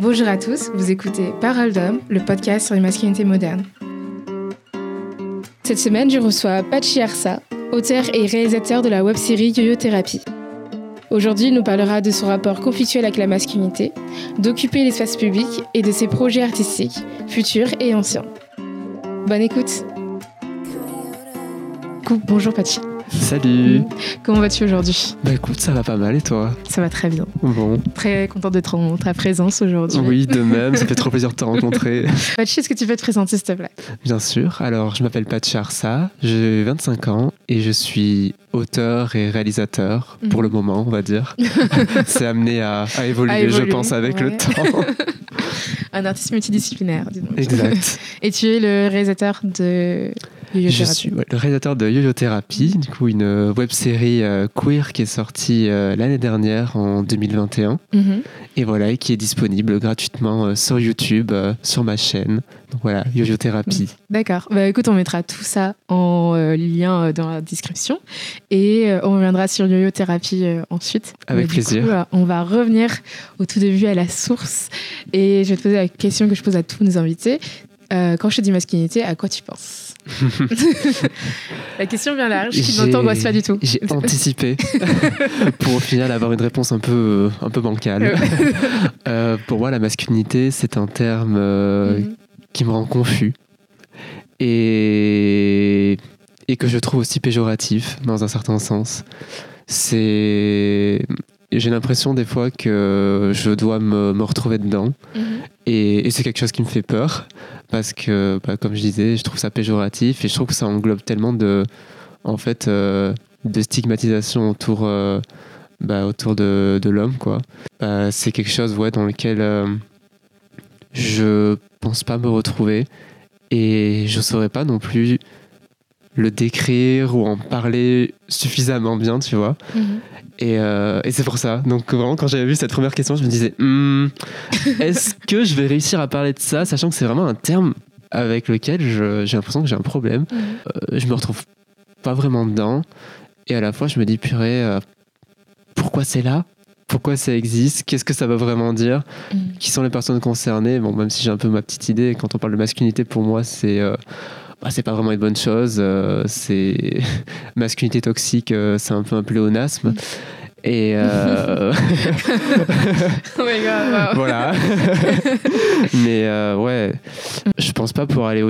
Bonjour à tous, vous écoutez Parole d'homme, le podcast sur les masculinités modernes. Cette semaine, je reçois Pachi Arsa, auteur et réalisateur de la web-série Yo-Yo Thérapie. Aujourd'hui, il nous parlera de son rapport conflictuel avec la masculinité, d'occuper l'espace public et de ses projets artistiques, futurs et anciens. Bonne écoute Bonjour Pachi. Salut Comment vas-tu aujourd'hui? Bah écoute, ça va pas mal et toi? Ça va très bien. Bon. Très content d'être en ta présence aujourd'hui. Oui, de même, ça fait trop plaisir de te rencontrer. Pachi, est-ce que tu peux te présenter s'il te plaît? Bien sûr, alors je m'appelle Pachi Arsa, j'ai 25 ans et je suis auteur et réalisateur pour le moment, on va dire. C'est amené à, à, évoluer, À évoluer, je pense, avec le temps. Un artiste multidisciplinaire, dis donc. exact. Et tu es le réalisateur de Je Therapy. suis ouais, le réalisateur de Yo-Yo Therapy, du coup une web série queer qui est sortie euh, l'année dernière en 2021 Mhm. et voilà et qui est disponible gratuitement euh, sur YouTube, euh, sur ma chaîne. Donc voilà, Yo-Yo Therapy. D'accord. Bah, écoute, on mettra tout ça en euh, lien euh, dans la description et euh, on reviendra sur Yo-Yo euh, ensuite. Avec Mais du plaisir. coup, euh, on va revenir au tout début à la source et je vais te poser la question que je pose à tous nos invités. Euh, quand je te dis masculinité, à quoi tu penses? La question vient large, qui ne t'angoisse pas du tout. J'ai anticipé pour au final avoir une réponse un peu, un peu bancale. Euh, pour moi, la masculinité, c'est un terme euh, Mhm. qui me rend confus et, et que je trouve aussi péjoratif dans un certain sens. C'est. J'ai l'impression des fois que je dois me, me retrouver dedans Mhm. et, et c'est quelque chose qui me fait peur parce que, bah, comme je disais, je trouve ça péjoratif et je trouve que ça englobe tellement de, en fait, euh, de stigmatisation autour, euh, bah, autour de, de l'homme, quoi. Bah, c'est quelque chose, ouais, dans lequel euh, je pense pas me retrouver et je saurais pas non plus le décrire ou en parler suffisamment bien, tu vois. Mhm. Et, euh, et c'est pour ça. Donc vraiment, quand j'avais vu cette première question, je me disais, Hmm, est-ce que je vais réussir à parler de ça, sachant que c'est vraiment un terme avec lequel j'ai l'impression que j'ai un problème. Mhm. Euh, je me retrouve pas vraiment dedans. Et à la fois, je me dis, purée, euh, pourquoi c'est là? Pourquoi ça existe? Qu'est-ce que ça veut vraiment dire? Mhm. Qui sont les personnes concernées? Bon, même si j'ai un peu ma petite idée, quand on parle de masculinité, pour moi, c'est... euh, bah, c'est pas vraiment une bonne chose. euh, c'est masculinité toxique, euh, c'est un peu un pléonasme. Et euh, Oh my God, wow. voilà. mais euh, ouais, je pense pas pouvoir aller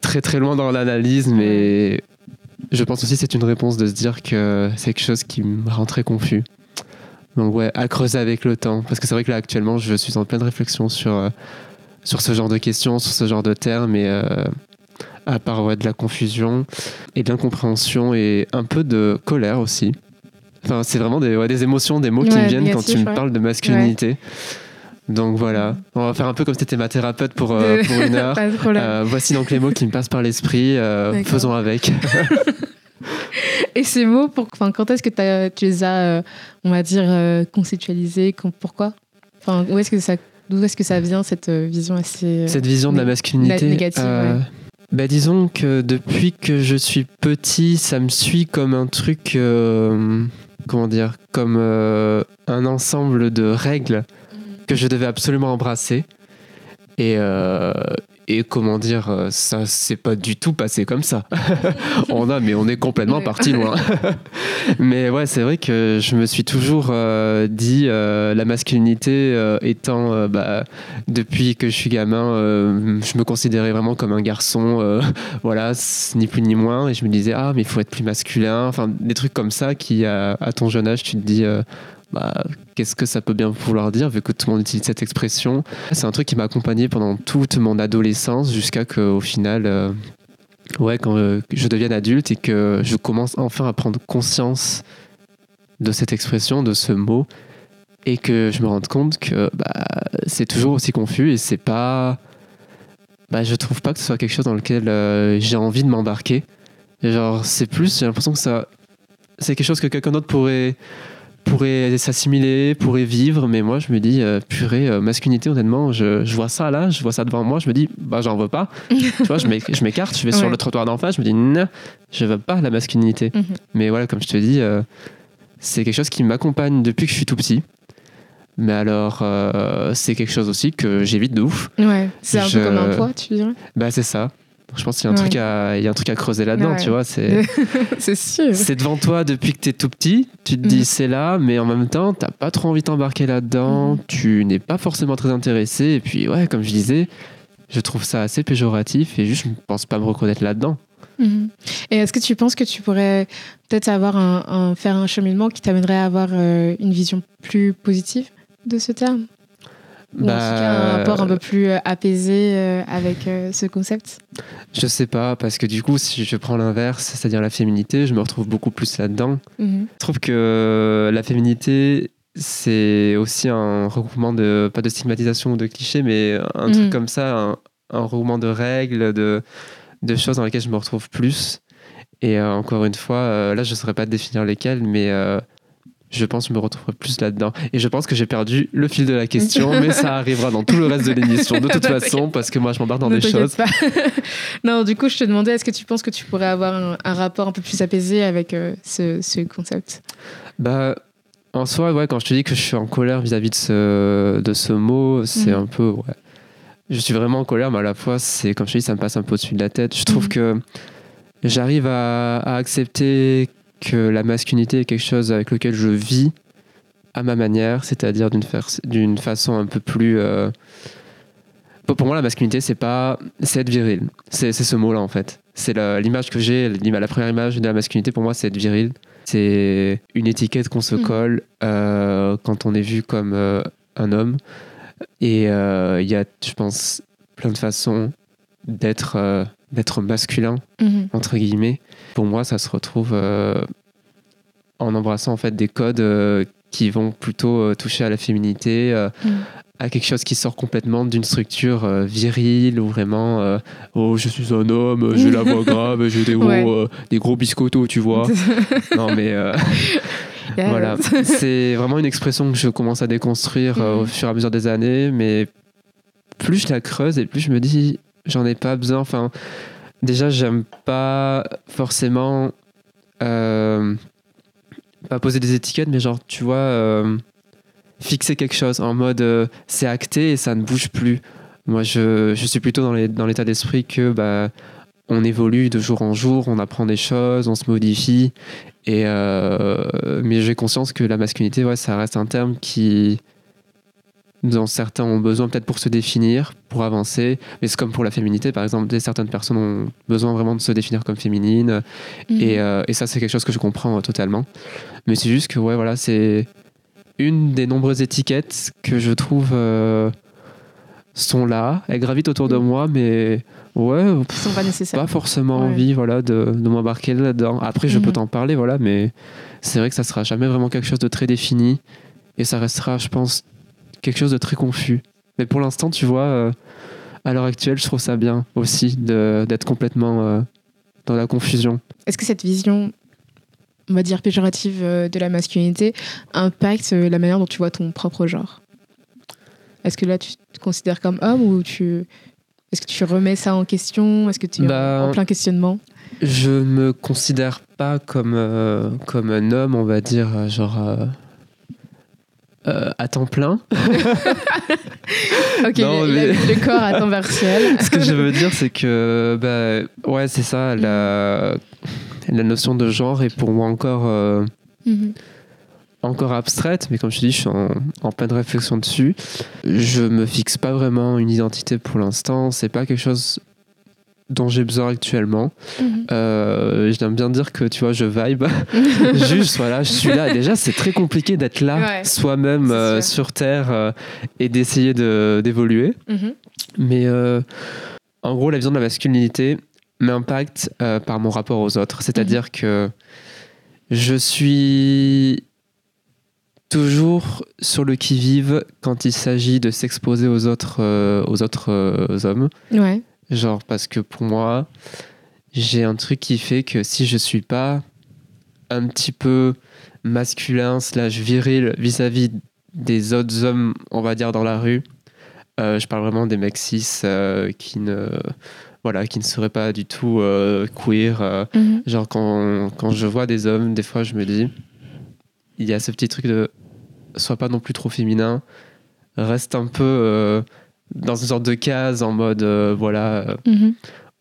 très très loin dans l'analyse, mais je pense aussi que c'est une réponse de se dire que c'est quelque chose qui me rend très confus. Donc ouais, à creuser avec le temps, parce que c'est vrai que là actuellement, je suis en pleine réflexion sur sur ce genre de questions, sur ce genre de termes, et euh, à part ouais, de la confusion et de l'incompréhension et un peu de colère aussi. Enfin, c'est vraiment des, ouais, des émotions, des mots qui me viennent quand tu me parles de masculinité. Donc voilà, on va faire un peu comme si t'étais ma thérapeute pour, euh, pour une heure. Euh, voici donc les mots qui me passent par l'esprit, euh, faisons avec. Et ces mots, pour, quand est-ce que tu les as, euh, on va dire, conceptualisés Pourquoi? Enfin, où est-ce que ça, D'où est-ce que ça vient, cette vision assez... Cette vision de la masculinité. négative, ouais. Bah, disons que depuis que je suis petit, ça me suit comme un truc, euh, comment dire, comme euh, un ensemble de règles que je devais absolument embrasser. Et, euh, et comment dire, euh, ça s'est pas du tout passé comme ça. on a, mais on est complètement parti loin. mais ouais, c'est vrai que je me suis toujours euh, dit euh, la masculinité euh, étant, bah, depuis que je suis gamin, je me considérais vraiment comme un garçon. voilà, c'est ni plus ni moins. Et je me disais, ah, mais il faut être plus masculin. Enfin, des trucs comme ça qui, à, à ton jeune âge, tu te dis. Bah, qu'est-ce que ça peut bien vouloir dire vu que tout le monde utilise cette expression? C'est un truc qui m'a accompagné pendant toute mon adolescence jusqu'à qu'au final, euh, ouais, quand euh, je devienne adulte et que je commence enfin à prendre conscience de cette expression, de ce mot, et que je me rende compte que bah, c'est toujours aussi confus et c'est pas. Bah, je trouve pas que ce soit quelque chose dans lequel euh, j'ai envie de m'embarquer. Genre, c'est plus, j'ai l'impression que ça. C'est quelque chose que quelqu'un d'autre pourrait pourrait s'assimiler, pourrait vivre, mais moi je me dis, euh, purée, euh, masculinité, honnêtement, je, je vois ça là, je vois ça devant moi, je me dis, bah j'en veux pas. tu vois, je m'éc- je m'écarte, je vais sur le trottoir d'en face, je me dis, non, je veux pas la masculinité. Mhm. Mais voilà, comme je te dis, euh, c'est quelque chose qui m'accompagne depuis que je suis tout petit. Mais alors, c'est quelque chose aussi que j'évite de ouf. Ouais, c'est un Je- peu comme un poids, tu dirais? Bah, c'est ça. Je pense qu'il y a un, Ouais. truc, à, il y a un truc à creuser là-dedans, Ouais. tu vois. C'est, c'est sûr. c'est devant toi depuis que t'es tout petit. Tu te dis Mhm. c'est là, mais en même temps, t'as pas trop envie de t'embarquer là-dedans. Mhm. Tu n'es pas forcément très intéressé. Et puis, ouais, comme je disais, je trouve ça assez péjoratif et juste, je ne pense pas me reconnaître là-dedans. Mhm. Et est-ce que tu penses que tu pourrais peut-être avoir un, un- faire un cheminement qui t'amènerait à avoir euh, une vision plus positive de ce terme? Cas un rapport un peu plus euh, apaisé euh, avec euh, ce concept Je sais pas, parce que du coup, si je prends l'inverse, c'est-à-dire la féminité, je me retrouve beaucoup plus là-dedans. Mhm. Je trouve que la féminité, c'est aussi un regroupement de, pas de stigmatisation ou de clichés, mais un Mhm. truc comme ça, un, un regroupement de règles, de, de choses dans lesquelles je me retrouve plus. Et euh, encore une fois, euh, là, je ne saurais pas définir lesquelles, mais euh, je pense me retrouverai plus là-dedans. Et je pense que j'ai perdu le fil de la question, mais ça arrivera dans tout le reste de l'émission, de toute façon, parce que moi, je m'embarque dans Ne des choses. pas. non, du coup, je te demandais, est-ce que tu penses que tu pourrais avoir un, un rapport un peu plus apaisé avec euh, ce, ce concept? Bah, en soi, ouais, quand je te dis que je suis en colère vis-à-vis de ce, de ce mot, c'est Mhm. un peu. Ouais. Je suis vraiment en colère, mais à la fois, c'est comme je te dis, ça me passe un peu au-dessus de la tête. Je trouve Mhm. que j'arrive à, à accepter que la masculinité est quelque chose avec lequel je vis à ma manière, c'est-à-dire d'une fa- d'une façon un peu plus. euh, Pour pour moi, la masculinité, c'est pas. C'est être viril. C'est ce mot-là, en fait. C'est l'image que j'ai, la première image de la masculinité, pour moi, c'est être viril. C'est une étiquette qu'on se Mhm. colle euh, quand on est vu comme euh, un homme. Et il y a, je pense, plein de façons d'être d'être masculin, Mhm. entre guillemets. Pour moi, ça se retrouve euh, en embrassant en fait des codes euh, qui vont plutôt euh, toucher à la féminité, Mhm. à quelque chose qui sort complètement d'une structure virile ou vraiment oh je suis un homme, j'ai la voix grave, j'ai des gros Ouais. des gros biscottos, tu vois. non mais Yes. voilà, c'est vraiment une expression que je commence à déconstruire euh, au Mhm. fur et à mesure des années, mais plus je la creuse et plus je me dis, j'en ai pas besoin. Enfin, déjà, j'aime pas forcément euh, pas poser des étiquettes, mais genre, tu vois, euh, fixer quelque chose en mode euh, c'est acté et ça ne bouge plus. Moi, je, je suis plutôt dans les- dans l'état d'esprit que bah, on évolue de jour en jour, on apprend des choses, on se modifie. Et mais j'ai conscience que la masculinité, ouais, ça reste un terme qui, dont certains ont besoin peut-être pour se définir, pour avancer. Mais c'est comme pour la féminité, par exemple, des- certaines personnes ont besoin vraiment de se définir comme féminines. Mhm. Et, euh, et ça, c'est quelque chose que je comprends euh, totalement. Mais c'est juste que, ouais, voilà, c'est une des nombreuses étiquettes que je trouve euh, sont là. Elles gravitent autour de Mhm. moi, mais ouais, pff, sont pas nécessaires. pas forcément Ouais. envie voilà, de, de m'embarquer là-dedans. Après, je peux Mhm. t'en parler, voilà, mais c'est vrai que ça sera jamais vraiment quelque chose de très défini. Et ça restera, je pense, quelque chose de très confus. Mais pour l'instant, tu vois, euh, à l'heure actuelle, je trouve ça bien aussi d'être complètement euh, dans la confusion. Est-ce que cette vision, on va dire péjorative euh, de la masculinité, impacte la manière dont tu vois ton propre genre? Est-ce que là, tu te considères comme homme ou tu... Est-ce que tu remets ça en question? Est-ce que tu es Bah, en plein questionnement? Je me considère pas comme, euh, comme un homme, on va dire, genre euh, euh, à temps plein. Ok, Non, il le corps à temps partiel. Ce que je veux dire, c'est que, bah, ouais, c'est ça, la, la notion de genre est pour moi encore, euh, Mhm. encore abstraite, mais comme je te dis, je suis en, en pleine réflexion dessus. Je me fixe pas vraiment une identité pour l'instant, c'est pas quelque chose dont j'ai besoin actuellement. Mhm. Euh, J'aime bien dire que, tu vois, je vibe. Juste, voilà, je suis là. Déjà, c'est très compliqué d'être là, Ouais, soi-même, euh, sur Terre, euh, et d'essayer de- d'évoluer. Mhm. Mais en gros, la vision de la masculinité m'impacte par mon rapport aux autres. C'est-à-dire que je suis toujours sur le qui-vive quand il s'agit de s'exposer aux autres, aux autres hommes. Ouais. Genre, parce que pour moi, j'ai un truc qui fait que si je suis pas un petit peu masculin slash viril vis-à-vis des autres hommes, on va dire, dans la rue, euh, je parle vraiment des mecs cis euh, qui ne voilà qui ne seraient pas du tout euh, queer euh, Mhm. genre quand, quand je vois des hommes des fois je me dis il y a ce petit truc de sois pas non plus trop féminin. Reste un peu dans une sorte de case en mode, voilà. Mhm.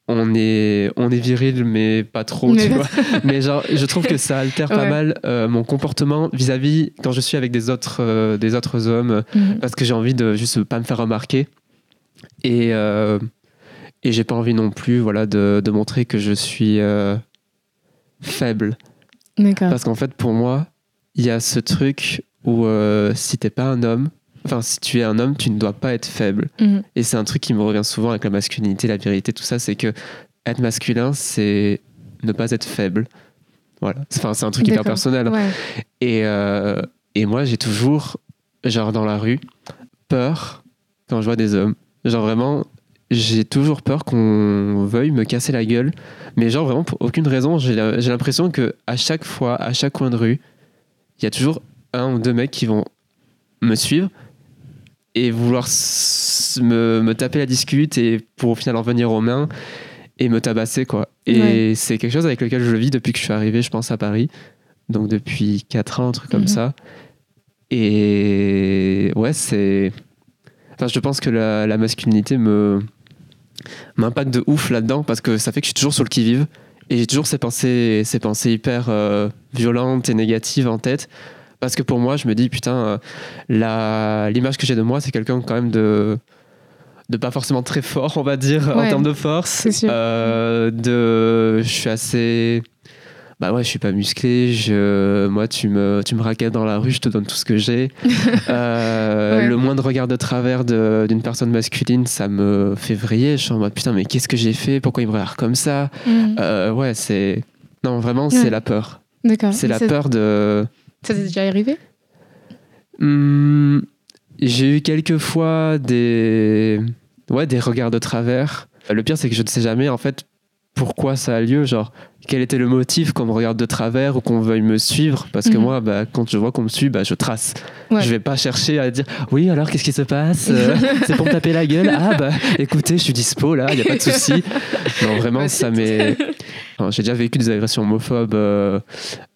On est, on est viril, mais pas trop, Mais tu vois. mais genre, je trouve que ça altère pas mal euh, mon comportement vis-à-vis quand je suis avec des autres, euh, des autres hommes Mhm. parce que j'ai envie de juste pas me faire remarquer et euh, et j'ai pas envie non plus voilà de, de montrer que je suis euh, faible parce qu'en fait pour moi il y a ce truc où euh, si t'es pas un homme enfin si tu es un homme tu ne dois pas être faible Mhm. et c'est un truc qui me revient souvent avec la masculinité la virilité tout ça c'est que être masculin c'est ne pas être faible voilà enfin c'est un truc hyper personnel Ouais. et, euh, et moi, j'ai toujours, genre dans la rue, peur quand je vois des hommes. Genre vraiment, j'ai toujours peur qu'on veuille me casser la gueule. Mais genre vraiment, pour aucune raison, j'ai l'impression que à chaque fois, à chaque coin de rue, il y a toujours un ou deux mecs qui vont me suivre et vouloir me, me taper la discute et pour au final en venir aux mains et me tabasser quoi. Et Ouais. c'est quelque chose avec lequel je vis depuis que je suis arrivé, je pense, à Paris. Donc depuis 4 ans, un truc comme Mhm. ça. Et ouais, c'est. Enfin, je pense que la, la masculinité me m'impacte de ouf là-dedans parce que ça fait que je suis toujours sur le qui-vive et j'ai toujours ces pensées, ces pensées hyper euh, violentes et négatives en tête. Parce que pour moi, je me dis, putain, euh, l'image que j'ai de moi, c'est quelqu'un quand même de, de pas forcément très fort, on va dire, en termes de force. Euh, de, je suis assez. Bah ouais, je suis pas musclé. Je, moi, tu me, tu me raquettes dans la rue, je te donne tout ce que j'ai. Euh, Ouais. Le moindre regard de travers d'une personne masculine, ça me fait vriller. Je suis en mode putain, mais qu'est-ce que j'ai fait? Pourquoi il me regarde comme ça? Mhm. Euh, Ouais, c'est. Non, vraiment, Ouais. c'est la peur. D'accord. C'est la peur de. Ça t'est déjà arrivé? Hmm, j'ai eu quelques fois des, ouais, des regards de travers. Le pire, c'est que je ne sais jamais en fait pourquoi ça a lieu. Genre, quel était le motif qu'on me regarde de travers ou qu'on veuille me suivre? Parce que Mhm. moi, bah, quand je vois qu'on me suit, bah, je trace. Ouais. Je vais pas chercher à dire oui, alors qu'est-ce qui se passe? Euh, C'est pour me taper la gueule Ah, bah écoutez, je suis dispo là, il n'y a pas de souci. Non, vraiment, ça m'est. J'ai déjà vécu des agressions homophobes euh,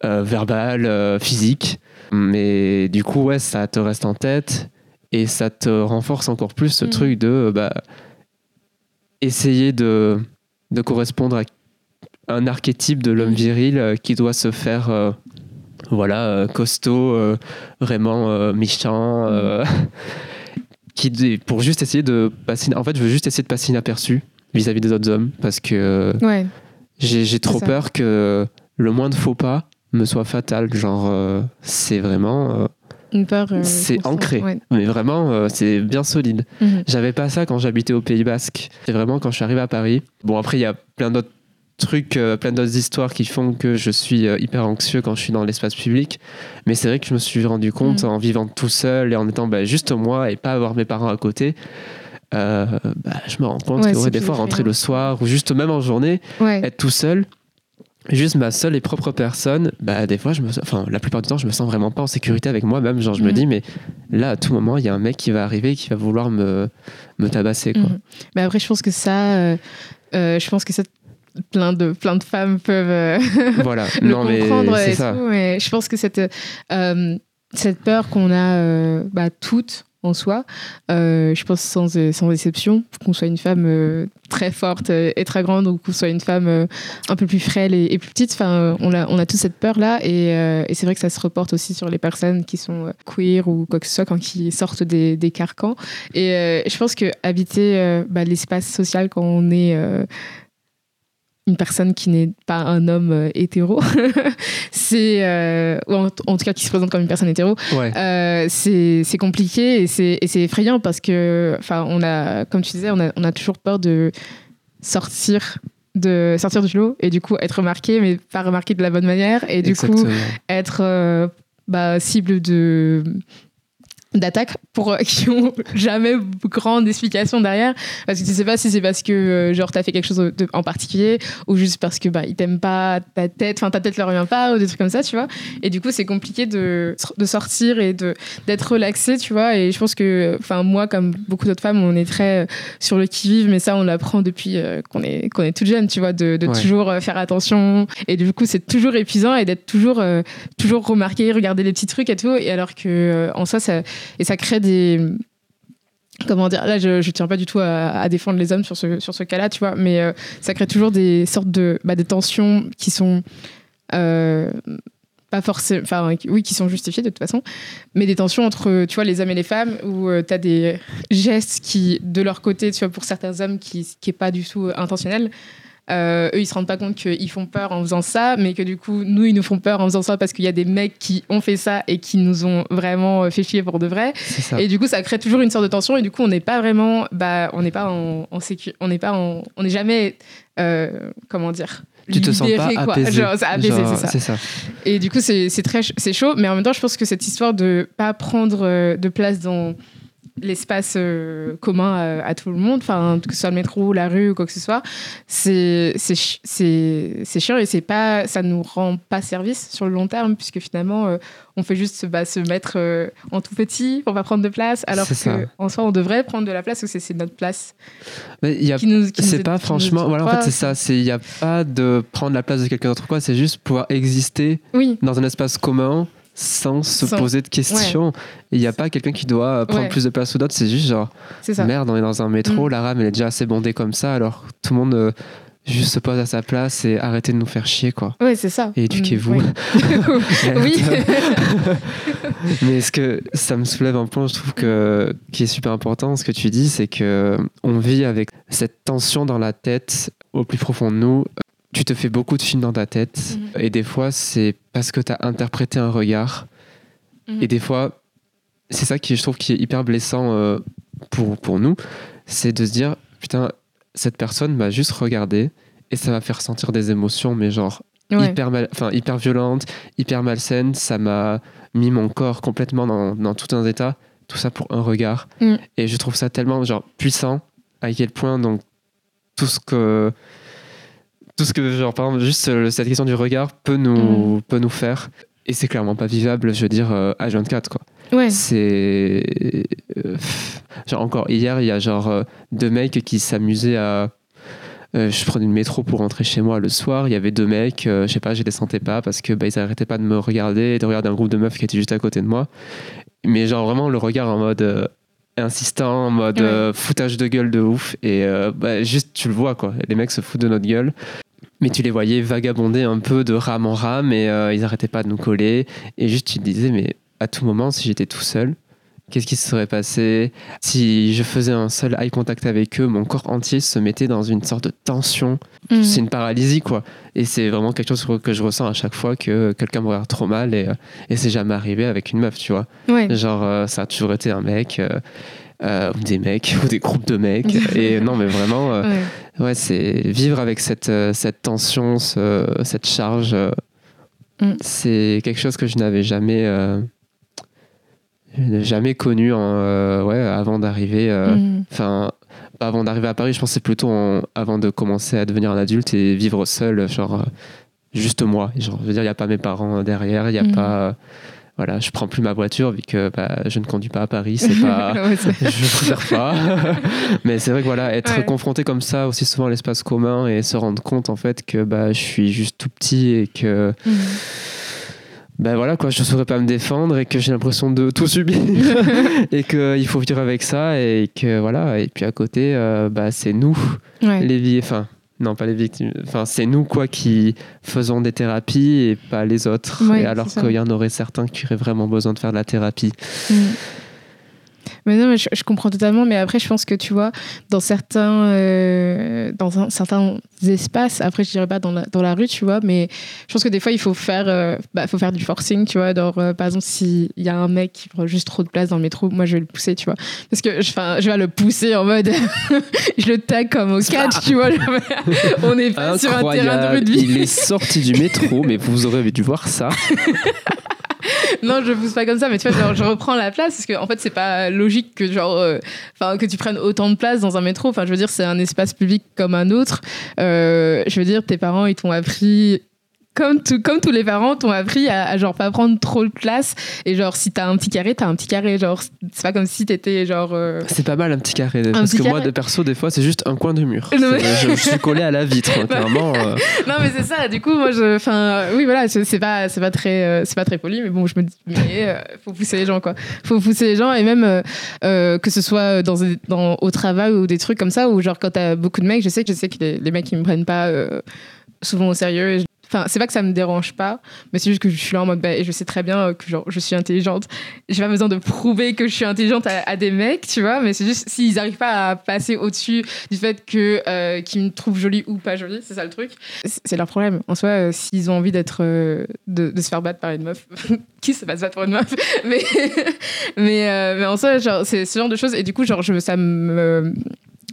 euh, verbales, physiques. Mais du coup, ouais, ça te reste en tête et ça te renforce encore plus ce Mhm. truc de bah, essayer de, de correspondre à un archétype de l'homme viril euh, qui doit se faire euh, voilà, euh, costaud, euh, vraiment euh, méchant. euh, qui, pour juste essayer de passer. En fait, je veux juste essayer de passer inaperçu vis-à-vis des autres hommes parce que Ouais. j'ai trop peur que le moindre faux pas me soit fatal. Genre, c'est vraiment. Euh, Une peur. euh, c'est ancré. Ouais. Mais vraiment, euh, c'est bien solide. Mhm. J'avais pas ça quand j'habitais au Pays Basque. C'est vraiment quand je suis arrivé à Paris. Bon, après, il y a plein d'autres trucs, euh, plein d'autres histoires qui font que je suis hyper anxieux quand je suis dans l'espace public. Mais c'est vrai que je me suis rendu compte Mhm. en vivant tout seul et en étant bah, juste moi et pas avoir mes parents à côté. bah, je me rends compte Ouais, que ouais, des fois rentrer le soir ou juste même en journée, être tout seul, juste ma seule et propre personne, bah des fois je me enfin la plupart du temps je me sens vraiment pas en sécurité avec moi-même, genre je me Mhm. dis mais là à tout moment il y a un mec qui va arriver et qui va vouloir me me tabasser quoi. Mhm. Mais après, je pense que ça, euh, euh, je pense que ça, plein de plein de femmes peuvent euh, Voilà, le non comprendre et ça. tout. Mais je pense que cette euh, cette peur qu'on a bah, toutes en soi, euh, je pense sans, sans exception, qu'on soit une femme euh, très forte euh, et très grande ou qu'on soit une femme euh, un peu plus frêle et, plus petite, enfin, euh, on a on a toute cette peur là et, euh, et c'est vrai que ça se reporte aussi sur les personnes qui sont euh, queer ou quoi que ce soit quand ils sortent des, des carcans. Et euh, je pense que habiter euh, bah, l'espace social quand on est euh, une personne qui n'est pas un homme euh, hétéro, c'est euh, ou en, en tout cas qui se présente comme une personne hétéro, Ouais. euh, c'est compliqué et c'est effrayant parce que, enfin, on a, comme tu disais, on a, on a toujours peur de sortir de sortir du lot et du coup être remarqué mais pas remarqué de la bonne manière et du coup être euh, bah, cible de d'attaques pour euh, qui ont jamais grande explication derrière. Parce que tu sais pas si c'est parce que euh, genre t'as fait quelque chose de, en particulier ou juste parce que bah ils t'aiment pas ta tête enfin ta tête leur vient pas ou des trucs comme ça tu vois. Et du coup c'est compliqué de, de sortir et de d'être relaxé tu vois. Et je pense que enfin moi comme beaucoup d'autres femmes on est très euh, sur le qui vive mais ça on l'apprend depuis qu'on est qu'on est toute jeune tu vois de, de toujours faire attention. Et du coup c'est toujours épuisant et d'être toujours toujours remarqué regarder les petits trucs et tout. Et alors que en soi ça et ça crée des comment dire là je, je tiens pas du tout à, défendre les hommes sur ce sur ce cas-là tu vois mais euh, ça crée toujours des sortes de bah, des tensions qui sont euh, pas forcément enfin oui qui sont justifiées de toute façon mais des tensions entre tu vois les hommes et les femmes où euh, tu as des gestes qui de leur côté tu vois pour certains hommes qui qui pas du tout intentionnel euh, eux, ils se rendent pas compte qu'ils font peur en faisant ça, mais que du coup, nous, ils nous font peur en faisant ça parce qu'il y a des mecs qui ont fait ça et qui nous ont vraiment euh, fait chier pour de vrai. Et du coup, ça crée toujours une sorte de tension et du coup, on n'est pas vraiment, bah, on n'est pas en, en sécu, on n'est pas en, on n'est jamais, euh, comment dire, tu te sens pas quoi. apaisé c'est ça. ça. Et du coup, c'est très c'est chaud, mais en même temps, je pense que cette histoire de pas prendre de place dans l'espace euh, commun à, tout le monde, enfin que ce soit le métro, la rue ou quoi que ce soit, c'est c'est chiant et c'est pas ça nous rend pas service sur le long terme puisque finalement euh, on fait juste bah, se mettre euh, en tout petit pour pas prendre de place alors qu'en soi on devrait prendre de la place ou c'est notre place. C'est pas franchement voilà en fait c'est ça c'est il y a pas de prendre la place de quelqu'un d'autre quoi c'est juste pouvoir exister oui. dans un espace commun sans se poser de questions. Il n'y a pas quelqu'un qui doit prendre plus de place ou d'autres. C'est juste genre, merde, on est dans un métro, mm. la rame elle est déjà assez bondée comme ça, alors tout le monde euh, juste se pose à sa place et arrêtez de nous faire chier, quoi. Oui, c'est ça. Et éduquez-vous. Mm, oui. Mais ce que ça me soulève un point, je trouve que qui est super important, ce que tu dis, c'est que on vit avec cette tension dans la tête au plus profond de nous tu te fais beaucoup de films dans ta tête mhm. et des fois c'est parce que tu as interprété un regard mhm. et des fois c'est ça qui je trouve qui est hyper blessant euh, pour, pour nous c'est de se dire putain cette personne m'a juste regardé et ça m'a fait ressentir des émotions mais genre hyper mal, enfin hyper violentes hyper malsaines ça m'a mis mon corps complètement dans, dans, tout un état tout ça pour un regard mm. et je trouve ça tellement genre puissant à quel point donc tout ce que tout ce que, genre, par exemple, juste euh, cette question du regard peut nous, mm. peut nous faire. Et c'est clairement pas vivable, je veux dire, à 24, quoi. Ouais. C'est. Euh, genre, encore hier, il y a genre euh, deux mecs qui s'amusaient à. je prenais le métro pour rentrer chez moi le soir. Il y avait deux mecs, je sais pas, je les sentais pas parce que bah, ils arrêtaient pas de me regarder de regarder un groupe de meufs qui était juste à côté de moi. Mais genre vraiment le regard en mode insistant, en mode foutage de gueule de ouf. Et bah, juste tu le vois quoi, les mecs se foutent de notre gueule mais tu les voyais vagabonder un peu de rame en rame et euh, ils n'arrêtaient pas de nous coller. Et juste, tu te disais, mais à tout moment, si j'étais tout seul, qu'est-ce qui se serait passé Si je faisais un seul eye contact avec eux, mon corps entier se mettait dans une sorte de tension? Mhm. C'est une paralysie, quoi. Et c'est vraiment quelque chose que je ressens à chaque fois que quelqu'un me regarde trop mal et, euh, et c'est jamais arrivé avec une meuf, tu vois. Genre, euh, ça a toujours été un mec. Euh, ou des mecs, ou des groupes de mecs. et non, mais vraiment, euh, ouais, c'est vivre avec cette, cette tension, cette charge. Mm. C'est quelque chose que je n'avais jamais, jamais connu en, ouais, avant d'arriver. Mm. Enfin, avant d'arriver à Paris, je pensais plutôt avant de commencer à devenir un adulte et vivre seul, genre juste moi. Genre, je veux dire, il n'y a pas mes parents derrière, il n'y a mm. pas voilà, je prends plus ma voiture vu que bah, je ne conduis pas à Paris, c'est pas, je préfère pas. Mais c'est vrai que voilà, être confronté comme ça aussi souvent à l'espace commun et se rendre compte en fait que bah, je suis juste tout petit et que mhm. Ben voilà quoi, je ne saurais pas me défendre et que j'ai l'impression de tout subir et qu'il faut vivre avec ça et que voilà et puis à côté euh, bah, c'est nous les vies enfin non, pas les victimes. Enfin, c'est nous quoi qui faisons des thérapies et pas les autres. et alors qu'il y en aurait certains qui auraient vraiment besoin de faire de la thérapie. Mm. Mais non, mais je, comprends totalement. Mais après, je pense que tu vois, dans certains, euh, dans un, certains espaces, après, je dirais pas dans la, dans la rue, tu vois, mais je pense que des fois, il faut faire, euh, bah, faut faire du forcing, tu vois. Genre, euh, par exemple, s'il y a un mec qui prend juste trop de place dans le métro, moi, je vais le pousser, tu vois. Parce que je, je vais le pousser en mode, je le tag comme au catch, tu vois. on est pas sur un terrain de rugby. Il est sorti du métro, mais vous aurez dû voir ça. non, je pousse pas comme ça, mais tu vois, je reprends la place parce que en fait, c'est pas logique que genre, euh, enfin, que tu prennes autant de place dans un métro. Enfin, je veux dire, c'est un espace public comme un autre. Euh, je veux dire, tes parents, ils t'ont appris comme, comme tous les parents t'ont appris à, genre pas prendre trop de place. Et genre si t'as un petit carré t'as un petit carré. Genre c'est pas comme si t'étais genre euh, c'est pas mal un petit carré. Parce que moi de perso des fois c'est juste un coin de mur. Je, suis collé à la vitre clairement euh. non mais c'est ça. Du coup moi je enfin oui voilà c'est pas c'est pas très euh, c'est pas très poli mais bon je me dis mais faut pousser les gens quoi. Faut pousser les gens et même que ce soit dans, dans au travail ou des trucs comme ça ou genre quand t'as beaucoup de mecs je sais que je sais que les, les mecs ils me prennent pas souvent au sérieux Enfin, c'est pas que ça me dérange pas, mais c'est juste que je suis là en mode, bah, je sais très bien que genre, je suis intelligente. J'ai pas besoin de prouver que je suis intelligente à, des mecs, tu vois, mais c'est juste s'ils arrivent pas à passer au-dessus du fait que euh, qu'ils me trouvent jolie ou pas jolie, c'est ça le truc. C'est leur problème. En soi, euh, s'ils ont envie d'être, euh, de, se faire battre par une meuf, qui se passe battre pour une meuf Mais, mais, mais en soi, genre, c'est ce genre de choses. Et du coup, genre, je, ça me,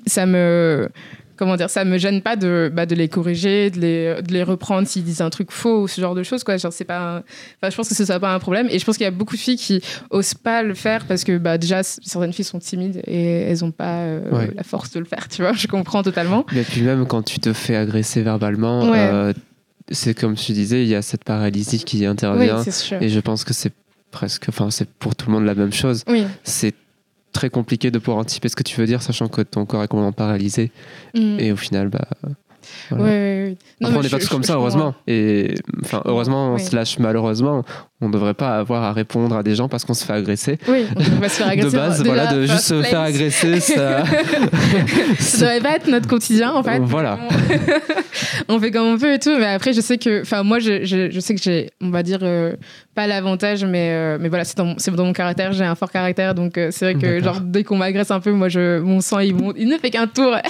ça me comment dire, ça me gêne pas de, bah, de les corriger, de les, de les reprendre s'ils disent un truc faux ou ce genre de choses. Quoi. Genre, c'est pas enfin, je pense que ce soit pas un problème. Et je pense qu'il y a beaucoup de filles qui osent pas le faire parce que bah, déjà, certaines filles sont timides et elles ont pas euh, la force de le faire. Tu vois, je comprends totalement. Et puis même quand tu te fais agresser verbalement, euh, c'est comme tu disais, il y a cette paralysie qui intervient. et je pense que c'est presque, enfin, c'est pour tout le monde la même chose. Oui. C'est très compliqué de pouvoir anticiper ce que tu veux dire, sachant que ton corps est complètement paralysé. Mm. Et au final, bah. Ouais, Après, on n'est pas tous comme ça, heureusement. Et enfin, heureusement, slash malheureusement, on ne devrait pas avoir à répondre à des gens parce qu'on se fait agresser. Oui, on devrait se faire agresser. de base, voilà, de juste se faire agresser, ça. ça devrait pas être notre quotidien, en fait. Voilà. on fait comme on peut et tout, mais après, je sais que, enfin, moi, je, je, je, sais que j'ai, on va dire, euh, pas l'avantage, mais, euh, mais voilà, c'est dans, dans, mon caractère, j'ai un fort caractère, donc euh, c'est vrai que, genre, dès qu'on m'agresse un peu, moi, je, mon sang, il, il ne fait qu'un tour.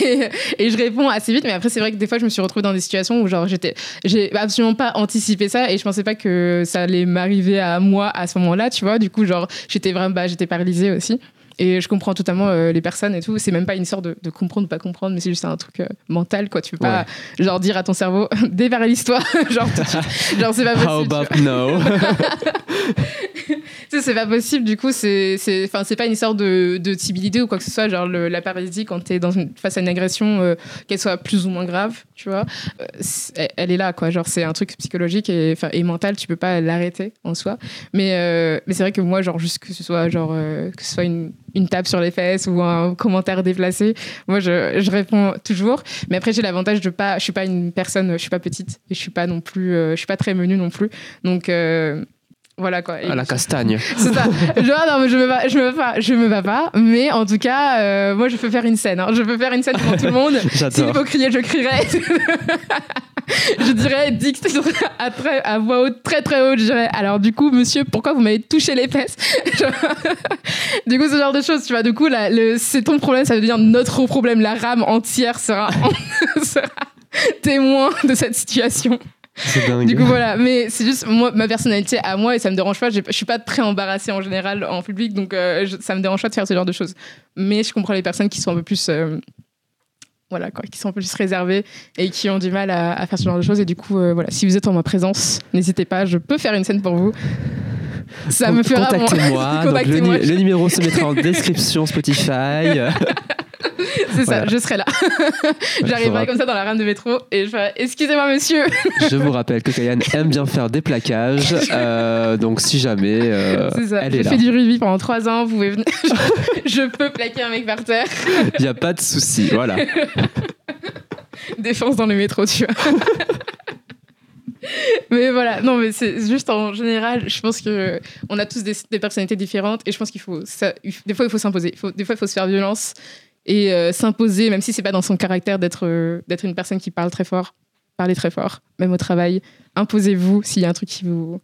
Et, et, je réponds assez vite, mais après, c'est vrai que des fois, je me suis retrouvée dans des situations où, genre, j'étais, j'ai absolument pas anticipé ça et je pensais pas que ça allait m'arriver à moi à ce moment-là, tu vois, du coup, genre, j'étais vraiment, bah, j'étais paralysée aussi. Et je comprends totalement euh, les personnes et tout. C'est même pas une sorte de, comprendre ou pas comprendre, mais c'est juste un truc euh, mental, quoi. Tu peux pas, genre, dire à ton cerveau, déparalyse-toi. genre, genre c'est pas possible. How about no? C'est pas possible. Du coup, c'est, pas une sorte de, de timidité ou quoi que ce soit. Genre, la paralysie, quand t'es dans face à une agression, euh, qu'elle soit plus ou moins grave, tu vois, elle, est là, quoi. Genre, c'est un truc psychologique et, et mental. Tu peux pas l'arrêter en soi. Mais, mais c'est vrai que moi, genre, juste que ce soit, genre, que ce soit une une tape sur les fesses ou un commentaire déplacé. Moi, je, je réponds toujours. Mais après, j'ai l'avantage de pas. Je suis pas une personne. Je suis pas petite et je suis pas non plus. Euh, je suis pas très menue non plus. Donc. Voilà quoi. à la castagne. C'est ça. Genre, non, mais je me bats, je me bats, je me bats pas. Mais en tout cas, euh, moi, je peux faire une scène. Hein. Je peux faire une scène devant tout le monde. S'il faut crier, je crierai. je dirais Dix à, très, à voix haute, très très haute. Je dirais alors du coup, monsieur, pourquoi vous m'avez touché les fesses? Du coup, ce genre de choses, tu vois. Du coup, c'est ton problème, ça dire notre problème. La rame entière sera, sera témoin de cette situation. Dingue. Du coup, voilà. Mais c'est juste moi, ma personnalité à moi et ça me dérange pas. Je suis pas très embarrassée en général en public, donc euh, ça me dérange pas de faire ce genre de choses. Mais je comprends les personnes qui sont un peu plus. Euh, voilà, quoi, qui sont un peu plus réservées et qui ont du mal à, faire ce genre de choses. Et du coup, euh, voilà, si vous êtes en ma présence, n'hésitez pas, je peux faire une scène pour vous. Ça me fera Contactez-moi. le, le, numéro se mettra en description Spotify. C'est ça, je serai là. J'arriverai comme ça dans la rame de métro et je ferai Excusez-moi, monsieur. je vous rappelle que Kayane aime bien faire des plaquages. Euh, donc, si jamais. Euh, elle est je fais du rugby pendant trois ans. Vous pouvez venir. je peux plaquer un mec par terre. Il n'y a pas de souci. Voilà. Défense dans le métro, tu vois. mais voilà, non, mais c'est juste en général, je pense que on a tous des, personnalités différentes et je pense qu'il faut, ça, des fois, il faut s'imposer. Des fois, il faut se faire violence et euh, s'imposer, même si c'est pas dans son caractère d'être euh, d'être une personne qui parle très fort, parler très fort, même au travail. Imposez-vous s'il y a un truc qui vous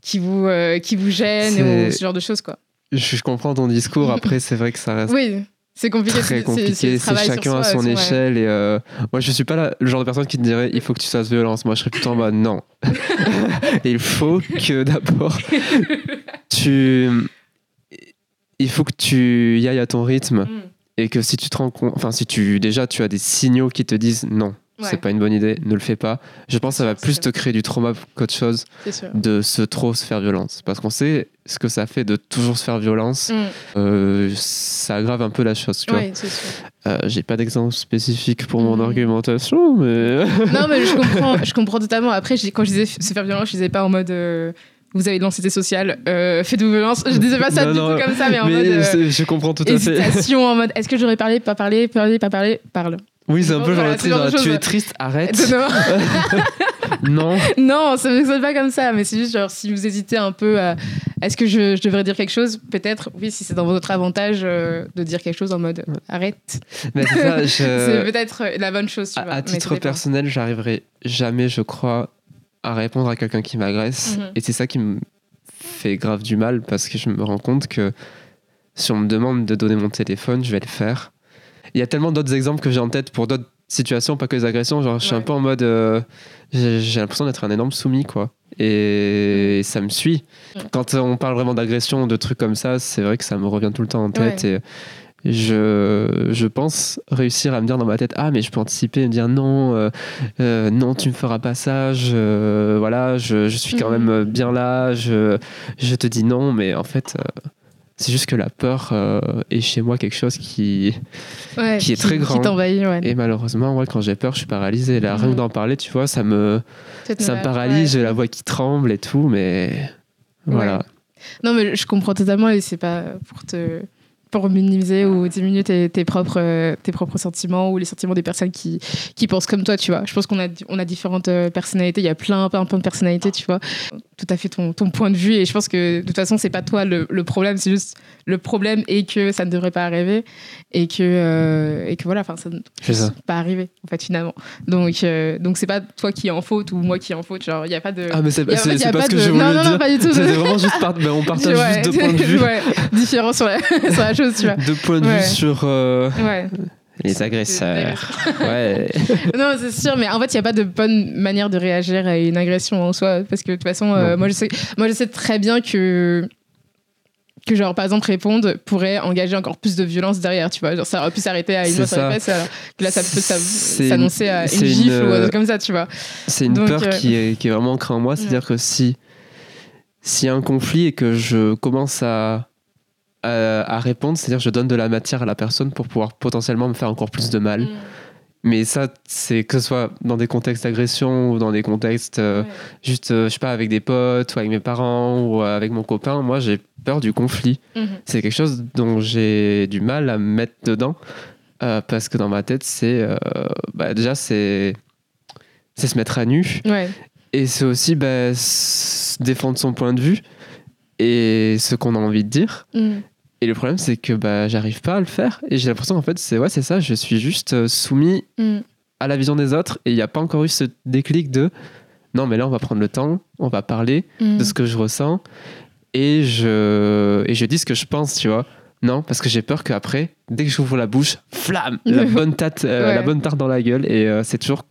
qui vous euh, qui vous gêne ou ce genre de choses quoi. Je, comprends ton discours. Après, c'est vrai que ça reste. Oui. C'est compliqué. Très compliqué. C'est chacun à son échelle. Et moi, je suis pas le genre de personne qui te dirait il faut que tu fasses violence. Moi, je serais plutôt en mode non. il faut que d'abord tu. Il faut que tu y ailles à ton rythme. Mm et que si tu te rends compte, enfin si tu déjà tu as des signaux qui te disent non, Ouais. c'est pas une bonne idée, ne le fais pas. Je pense que ça va plus te créer du trauma qu'autre chose de se trop se faire violence. Parce qu'on sait ce que ça fait de toujours se faire violence. Mm. Euh, ça aggrave un peu la chose, tu. Ouais. Euh, J'ai pas d'exemple spécifique pour mon Mm. argumentation, mais. non, mais je comprends, je comprends totalement. Après, quand je disais se faire violence, je disais pas en mode euh, vous avez de l'anxiété sociale, euh, faites-vous violence. Je disais pas ça Non, du non, tout comme ça, mais en mais mode. euh, je comprends tout à fait. en mode est-ce que j'aurais parlé, pas parlé, parlé, pas parlé, parle. Oui, c'est un peu genre Voilà, genre tu es triste, arrête. Non, non. ça ne fonctionne pas comme ça, mais c'est juste genre si vous hésitez un peu à est-ce que je, je devrais dire quelque chose, peut-être, oui, si c'est dans votre avantage euh, de dire quelque chose en mode arrête. Mais c'est je- peut-être la bonne chose, tu à, vois. à titre personnel, j'arriverai jamais, je crois, à répondre à quelqu'un qui m'agresse. Mhm. Et c'est ça qui me fait grave du mal parce que je me rends compte que si on me demande de donner mon téléphone, je vais le faire. Il y a tellement d'autres exemples que j'ai en tête pour d'autres situations, pas que les agressions. Genre, je suis Ouais. un peu en mode. euh, j'ai l'impression d'être un énorme soumis, quoi. Et ça me suit. Quand on parle vraiment d'agression, de trucs comme ça, c'est vrai que ça me revient tout le temps en tête. Et je, je pense réussir à me dire dans ma tête Ah, mais je peux anticiper, me dire non, euh, euh, non, tu me feras pas ça. Je, voilà, je, je suis quand Mhm. même bien là. Je, je te dis non, mais en fait. euh, c'est juste que la peur euh, est chez moi quelque chose qui, Ouais, qui est très grand. Qui t'envahit, ouais. et malheureusement, ouais, quand j'ai peur, je suis paralysé. Là, rien Mhm. que d'en parler, tu vois, ça me, Cette ça me paralyse. J'ai la voix qui tremble et tout, mais voilà. Non, mais je comprends totalement et c'est pas pour te pour minimiser ou diminuer tes, propres, tes propres sentiments ou les sentiments des personnes qui, qui pensent comme toi, tu vois. Je pense qu'on a, on a différentes euh, personnalités, il y a plein, plein, plein de personnalités, tu vois. Tout à fait ton, ton point de vue et je pense que de toute façon, c'est pas toi le, le problème, c'est juste le problème est que ça ne devrait pas arriver et que, euh, et que voilà, enfin, ça ne ça. pas arriver, en fait, finalement. Donc, euh, donc c'est pas toi qui es en faute ou moi qui est en faute, genre, il n'y a pas de. Ah, mais c'est y y a c'est pas ce que je voulais non, non, dire. non, pas du tout. C'était vraiment juste par... ben, on partage Ouais. juste deux points de vue. ouais, différents sur la, sur la chose, tu vois. Deux points de Ouais. vue sur euh, Ouais. Les agresseurs. ouais. Non, c'est sûr, mais en fait, il n'y a pas de bonne manière de réagir à une agression en soi. Parce que de toute façon, euh, moi, je sais, moi, je sais très bien que. Que, genre, par exemple, répondre pourrait engager encore plus de violence derrière, tu vois. Genre, ça aurait pu s'arrêter à une C'est alors que là, ça peut C'est s'annoncer à une c'est une, gifle ou un euh, truc comme ça, tu vois. C'est une Donc, peur euh, qui, est, qui est vraiment ancrée en moi. C'est-à-dire que si s'il y a un conflit et que je commence à, à, à répondre, c'est-à-dire je donne de la matière à la personne pour pouvoir potentiellement me faire encore plus de mal. Mm. Mais ça, c'est que ce soit dans des contextes d'agression ou dans des contextes euh, Ouais. juste, euh, je sais pas, avec des potes ou avec mes parents ou euh, avec mon copain, moi j'ai peur du conflit. Mhm. C'est quelque chose dont j'ai du mal à me mettre dedans euh, parce que dans ma tête, c'est euh, bah, déjà c'est se mettre à nu Ouais. et c'est aussi bah, défendre son point de vue et ce qu'on a envie de dire. Mm. Et le problème, c'est que bah, j'arrive pas à le faire et j'ai l'impression qu'en fait, c'est ouais, c'est ça, je suis juste euh, soumis Mm. à la vision des autres et il n'y a pas encore eu ce déclic de non, mais là, on va prendre le temps, on va parler Mm. de ce que je ressens et je, et je dis ce que je pense, tu vois. Non, parce que j'ai peur qu'après, dès que j'ouvre la bouche, flamme, la bonne tarte, euh, Ouais. la bonne tarte dans la gueule et euh, c'est toujours,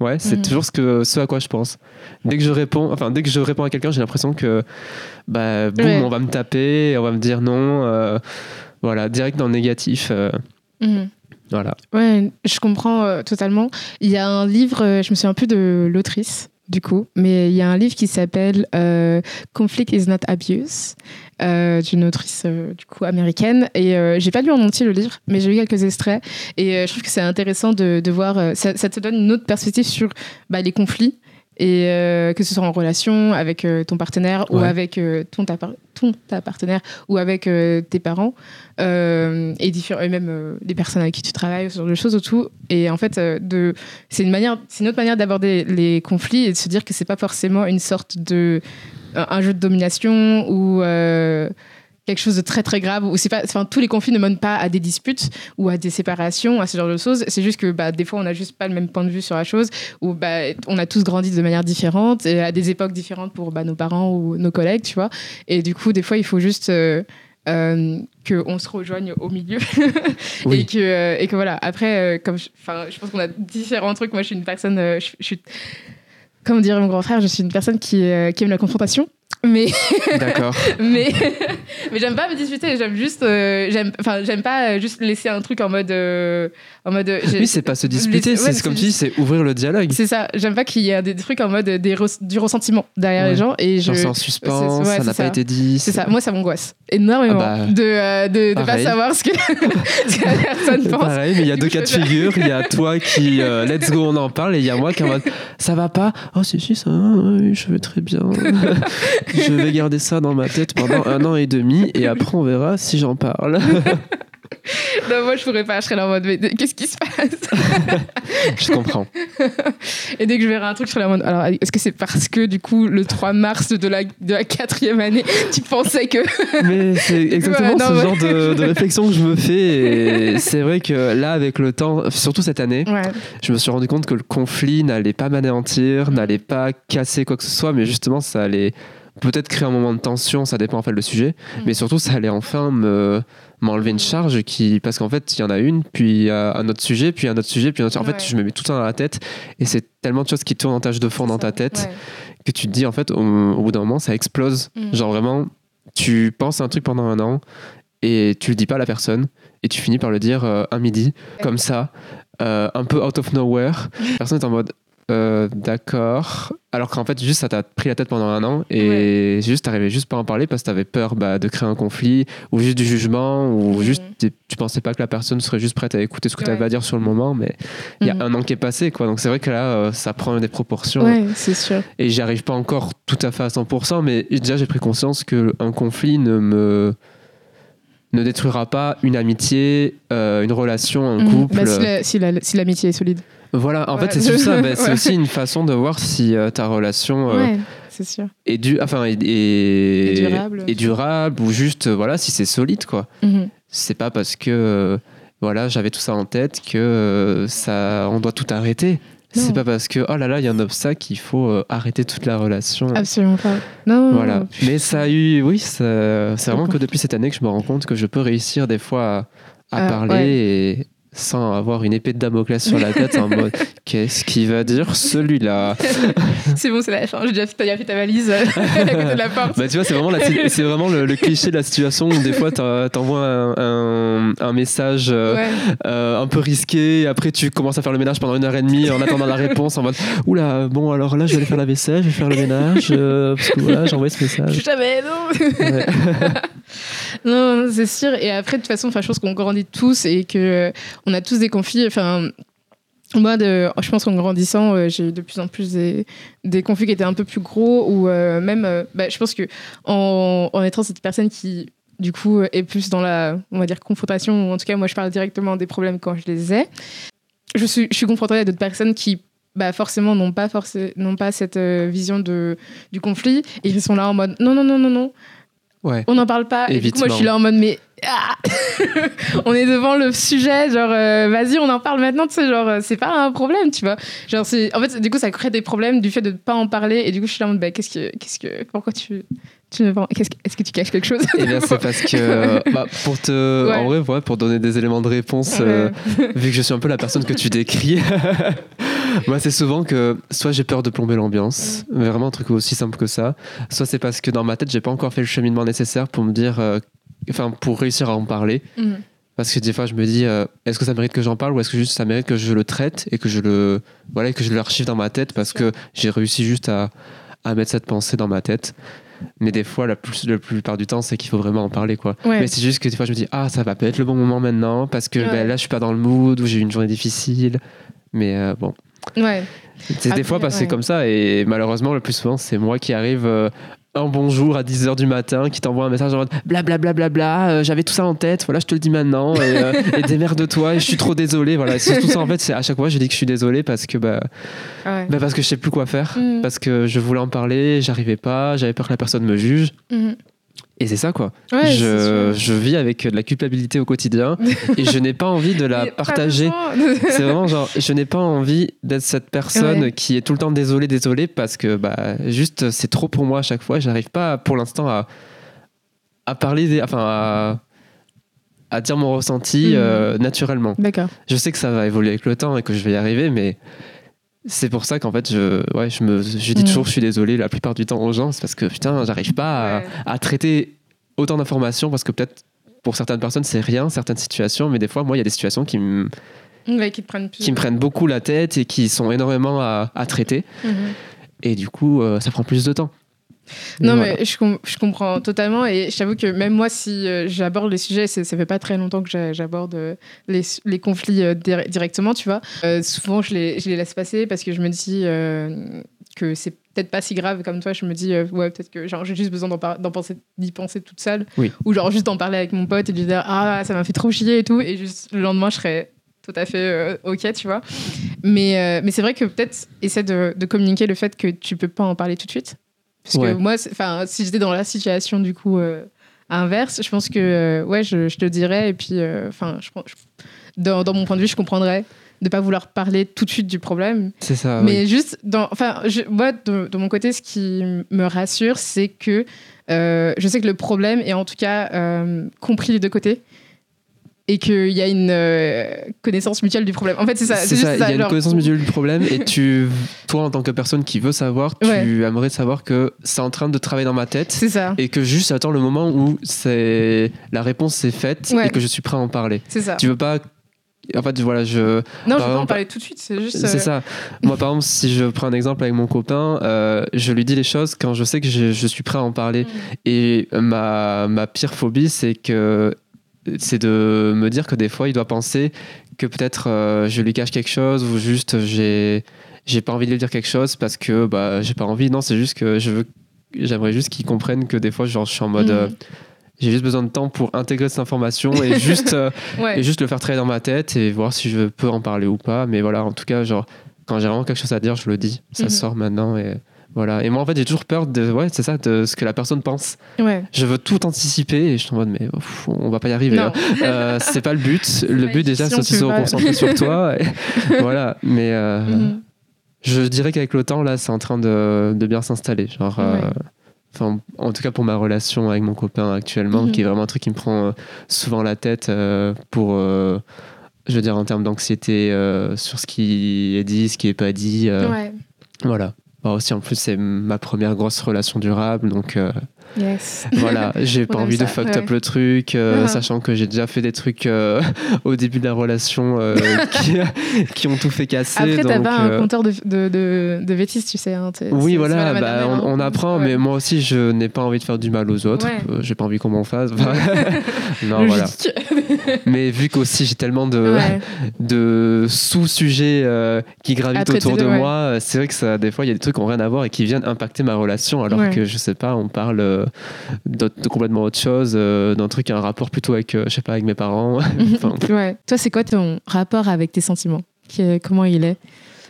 ouais, c'est Mhm. toujours ce que, ce à quoi je pense. Dès que je réponds, enfin dès que je réponds à quelqu'un, j'ai l'impression que, bah, boum, Ouais. on va me taper, on va me dire non, euh, voilà, direct dans le négatif, euh, Mhm. voilà. Ouais, je comprends euh, totalement. Il y a un livre, je me souviens plus de l'autrice, du coup, mais il y a un livre qui s'appelle euh, Conflict is not abuse, euh, d'une autrice, euh, du coup, américaine. Et euh, j'ai pas lu en entier le livre, mais j'ai lu quelques extraits. Et je trouve que c'est intéressant de, de voir, ça, ça te donne une autre perspective sur bah, les conflits. Et euh, que ce soit en relation avec euh, ton partenaire ou avec euh, ton, ta, ton ta partenaire ou avec euh, tes parents euh, et, et même euh, les personnes avec qui tu travailles, ce genre de choses autour. Et en fait, euh, de, c'est une manière, c'est une autre manière d'aborder les conflits et de se dire que c'est pas forcément une sorte de un, un jeu de domination ou euh, quelque chose de très très grave. Ou c'est pas, enfin, tous les conflits ne mènent pas à des disputes ou à des séparations, à ce genre de choses. C'est juste que bah, des fois, on n'a juste pas le même point de vue sur la chose ou bah, on a tous grandi de manière différente et à des époques différentes pour bah, nos parents ou nos collègues, tu vois. Et du coup, des fois, il faut juste euh, euh, qu'on se rejoigne au milieu Oui. et, que, euh, et que voilà. Après, euh, comme je, je pense qu'on a différents trucs. Moi, je suis une personne, euh, je, je suis, comme dirait mon grand frère, je suis une personne qui, qui aime la confrontation. Mais D'accord. mais mais j'aime pas me disputer j'aime juste euh, j'aime enfin j'aime pas euh, juste laisser un truc en mode euh, en mode euh, Oui, c'est pas se disputer, Ouais, c'est comme tu dis, juste- c'est ouvrir le dialogue. c'est ça j'aime pas qu'il y ait des trucs en mode des du ressentiment derrière Ouais. les gens et je c'est en suspens, ouais, ça n'a ça. pas été dit. c'est ça moi ça m'angoisse énormément Ah bah, de euh, de, de pas savoir ce que, ce que la personne pense Pareil, mais il y a deux cas de figure. Il y a toi qui, let's go, on en parle, et il y a moi qui en mode, ça va pas? Oh, si, si, ça va, je vais très bien. je vais garder ça dans ma tête pendant un an et demi, et après, on verra si j'en parle. non, moi je pourrais pas je serais là en mode mais qu'est-ce qui se passe? Je comprends. et dès que je verrai un truc je serais là en mode alors est-ce que c'est parce que du coup le 3 mars de la, de la quatrième année tu pensais que Mais c'est exactement Ouais, non, ce ouais. genre de, de réflexion que je me fais. Et c'est vrai que là, avec le temps, surtout cette année, ouais je me suis rendu compte que le conflit n'allait pas m'anéantir, n'allait pas casser quoi que ce soit, mais justement, ça allait peut-être créer un moment de tension, ça dépend en fait le sujet, Mm. mais surtout, ça allait enfin me m'enlever une charge qui parce qu'en fait il y en a une puis euh, un autre sujet puis un autre sujet puis un autre... en Ouais. fait je me mets tout ça dans la tête et c'est tellement de choses qui tournent en tâche de fond dans ta tête Ouais. que tu te dis en fait au, au bout d'un moment ça explose Mm. genre vraiment tu penses un truc pendant un an et tu le dis pas à la personne et tu finis par le dire euh, un midi comme ça euh, un peu out of nowhere la personne est en mode euh, d'accord alors qu'en fait juste ça t'a pris la tête pendant un an et juste t'arrivais juste pas à en parler parce que t'avais peur bah, de créer un conflit ou juste du jugement ou juste tu pensais pas que la personne serait juste prête à écouter ce que tu Ouais. avais à dire sur le moment mais il y a Mhm. un an qui est passé quoi donc c'est vrai que là euh, ça prend des proportions ouais c'est sûr et j'y arrive pas encore tout à fait à 100%, mais déjà j'ai pris conscience qu'un conflit ne me ne détruira pas une amitié, euh, une relation, un Mhm. couple. Bah, si la- si la- si l'amitié est solide Voilà, en Ouais. fait c'est juste ça. Bah, c'est Ouais. aussi une façon de voir si euh, ta relation euh, ouais sûr est, du, enfin, est, est- durable. est durable, ou juste euh, voilà si c'est solide quoi. Mhm. C'est pas parce que euh, voilà j'avais tout ça en tête que ça on doit tout arrêter. Non. C'est pas parce que oh là là il y a un obstacle qu'il faut arrêter toute la relation. absolument pas non Voilà. Mais ça a eu, oui, c'est vraiment que depuis cette année que je me rends compte que je peux réussir des fois à, à parler et sans avoir une épée de Damoclès sur la tête en mode qu'est-ce qu'il va dire celui-là? C'est bon c'est la fin j'ai déjà fait, déjà fait ta valise euh, à côté de la porte bah tu vois c'est vraiment, la- c'est vraiment le, le cliché de la situation où des fois t'en- t'envoies un, un, un message euh, ouais euh, un peu risqué et après tu commences à faire le ménage pendant une heure et demie en attendant la réponse en mode oula bon alors là je vais aller faire la vaisselle je vais faire le ménage euh, parce que voilà j'ai envoyé ce message jamais non Ouais. Non, c'est sûr. Et après, de toute façon, je pense qu'on grandit tous et que on a tous des conflits. Enfin, moi, de, je pense qu'en grandissant, euh, j'ai eu de plus en plus des, des conflits qui étaient un peu plus gros ou euh, même, euh, bah, je pense que en, en étant cette personne qui du coup est plus dans la, on va dire, confrontation, ou en tout cas, moi, je parle directement des problèmes quand je les ai. Je suis, je suis confrontée à d'autres personnes qui bah forcément n'ont pas forcément n'ont pas cette vision de du conflit et ils sont là en mode non non non non non ouais on n'en parle pas. Et du coup, moi, je suis là en mode, mais ah on est devant le sujet, genre, euh, vas-y, on en parle maintenant, tu sais, genre, euh, c'est pas un problème, tu vois. Genre, c'est, en fait, du coup, ça crée des problèmes du fait de ne pas en parler. Et du coup, je suis là en mode, bah, qu'est-ce que, qu'est-ce que, pourquoi tu, tu ne vends- qu'est-ce que- est-ce que tu caches quelque chose? Eh bien, c'est parce que, bah, pour te, Ouais. en vrai, ouais, pour donner des éléments de réponse, euh, vu que je suis un peu la personne que tu décris, moi, c'est souvent que soit j'ai peur de plomber l'ambiance, vraiment un truc aussi simple que ça, soit c'est parce que dans ma tête, j'ai pas encore fait le cheminement nécessaire pour me dire, euh, enfin, pour réussir à en parler. Mhm. Parce que des fois, je me dis, euh, est-ce que ça mérite que j'en parle ou est-ce que juste ça mérite que je le traite et que je le, voilà, que je l'archive dans ma tête parce que j'ai réussi juste à, à mettre cette pensée dans ma tête. Mais des fois, la, plus, la plupart du temps, c'est qu'il faut vraiment en parler, quoi. Ouais. Mais c'est juste que des fois, je me dis, ah, ça va pas être le bon moment maintenant parce que Ouais. ben, là, je suis pas dans le mood ou j'ai eu une journée difficile. Mais euh, bon, Ouais. c'est des fois que c'est ouais. comme ça et malheureusement, le plus souvent, c'est moi qui arrive. euh, un bonjour à 10h du matin qui t'envoie un message en mode blablabla bla, bla, bla, euh, j'avais tout ça en tête voilà je te le dis maintenant et, euh, et démerde-toi et je suis trop désolé voilà c'est tout ça en fait c'est à chaque fois je dis que je suis désolé parce que bah, Ouais. bah, parce que je sais plus quoi faire Mhm. parce que je voulais en parler j'arrivais pas j'avais peur que la personne me juge Mhm. Et c'est ça quoi Ouais, je, je vis avec de la culpabilité au quotidien et je n'ai pas envie de la partager c'est vraiment genre, je n'ai pas envie d'être cette personne Ouais. qui est tout le temps désolée, désolée, parce que bah, juste c'est trop pour moi à chaque fois. J'arrive pas pour l'instant à, à parler, enfin à, à dire mon ressenti Mhm. euh, naturellement. D'accord. Je sais que ça va évoluer avec le temps et que je vais y arriver, mais c'est pour ça qu'en fait, je, ouais, je, me, je dis Mm. toujours, je suis désolé la plupart du temps aux gens, c'est parce que putain, j'arrive pas à- Ouais. à, traiter autant d'informations parce que peut-être pour certaines personnes c'est rien, certaines situations, mais des fois, moi, il y a des situations qui, me- Ouais, qui prennent plus. qui me prennent beaucoup la tête et qui sont énormément à, à traiter, Mhm. et du coup, euh, ça prend plus de temps. Non, voilà. mais je, com- je comprends totalement. Et je t'avoue que même moi, si euh, j'aborde les sujets, ça fait pas très longtemps que j'a- j'aborde euh, les, les conflits euh, dir- directement, tu vois. Souvent, je les, je les laisse passer parce que je me dis que c'est peut-être pas si grave comme toi. Je me dis, ouais, peut-être que j'ai juste besoin d'en penser, d'y penser toute seule. Oui. Ou genre juste d'en parler avec mon pote et de lui dire, ah, ça m'a fait trop chier et tout. Et juste le lendemain, je serais tout à fait euh, ok, tu vois. Mais, euh, mais c'est vrai que peut-être essaie de, de communiquer le fait que tu peux pas en parler tout de suite. Parce Ouais. que moi, enfin, si j'étais dans la situation du coup euh, inverse, je pense que euh, ouais, je, je te dirais et puis euh, enfin, je- dans, dans mon point de vue, je comprendrais de pas vouloir parler tout de suite du problème, c'est ça. mais oui. juste dans, enfin, moi de, de mon côté, ce qui me rassure, c'est que euh, je sais que le problème est en tout cas euh, compris des deux côtés. Et qu'il y a une euh, connaissance mutuelle du problème. En fait, c'est ça. C'est ça, il y a une connaissance mutuelle du problème et tu, toi en tant que personne qui veut savoir, tu Ouais. aimerais savoir que c'est en train de travailler dans ma tête C'est ça. et que juste j'attends le moment où c'est la réponse est faite Ouais. et que je suis prêt à en parler. C'est ça. Tu veux pas en fait voilà je Non, je par veux pas en parler tout de suite. C'est juste. c'est euh, ça moi par exemple si je prends un exemple avec mon copain euh, je lui dis les choses quand je sais que je, je suis prêt à en parler Mm. et ma, ma pire phobie c'est que c'est de me dire que des fois il doit penser que peut-être euh, je lui cache quelque chose ou juste j'ai j'ai pas envie de lui dire quelque chose parce que bah j'ai pas envie non c'est juste que je veux j'aimerais juste qu'il comprenne que des fois genre je suis en mode Mhm. euh, j'ai juste besoin de temps pour intégrer cette information et juste euh, Ouais. et juste le faire travailler dans ma tête et voir si je peux en parler ou pas. Mais voilà, en tout cas, genre, quand j'ai vraiment quelque chose à dire, je le dis. Ça Mhm. sort maintenant et voilà. Et moi, en fait, j'ai toujours peur de, ouais, c'est ça, de ce que la personne pense. Ouais. Je veux tout anticiper et je suis en mode, mais ouf, on va pas y arriver. Hein. Euh, c'est pas le but. Le but, déjà, c'est de se concentrer sur toi. et voilà. Mais euh, Mhm. je dirais qu'avec le temps, là, c'est en train de, de bien s'installer. Genre. euh. Enfin, en tout cas pour ma relation avec mon copain actuellement, qui est vraiment un truc qui me prend euh, souvent la tête pour, je veux dire, en termes d'anxiété euh, sur ce qui est dit, ce qui est pas dit. euh, Ouais. Voilà. Bah, aussi, en plus, c'est ma première grosse relation durable, donc euh, Yes. voilà, j'ai pas envie de fuck ouais. up le truc, euh, Ah. sachant que j'ai déjà fait des trucs euh, au début de la relation euh, qui, qui ont tout fait casser. Après, t'as pas un compteur de, de, de, de bêtises, tu sais. Hein, oui, voilà, bah, on, hein. on apprend, Ouais. mais moi aussi, je n'ai pas envie de faire du mal aux autres. Ouais. J'ai pas envie qu'on m'en fasse. Non, voilà. Mais vu qu'aussi j'ai tellement de, de sous-sujets qui gravitent traiter, autour de moi, c'est vrai que ça, des fois, il y a des trucs qui n'ont rien à voir et qui viennent impacter ma relation, alors que je sais pas, on parle de complètement autre chose, euh, d'un truc, un rapport plutôt avec, euh, je sais pas, avec mes parents. Enfin, ouais. Toi, c'est quoi ton rapport avec tes sentiments? Comment il est?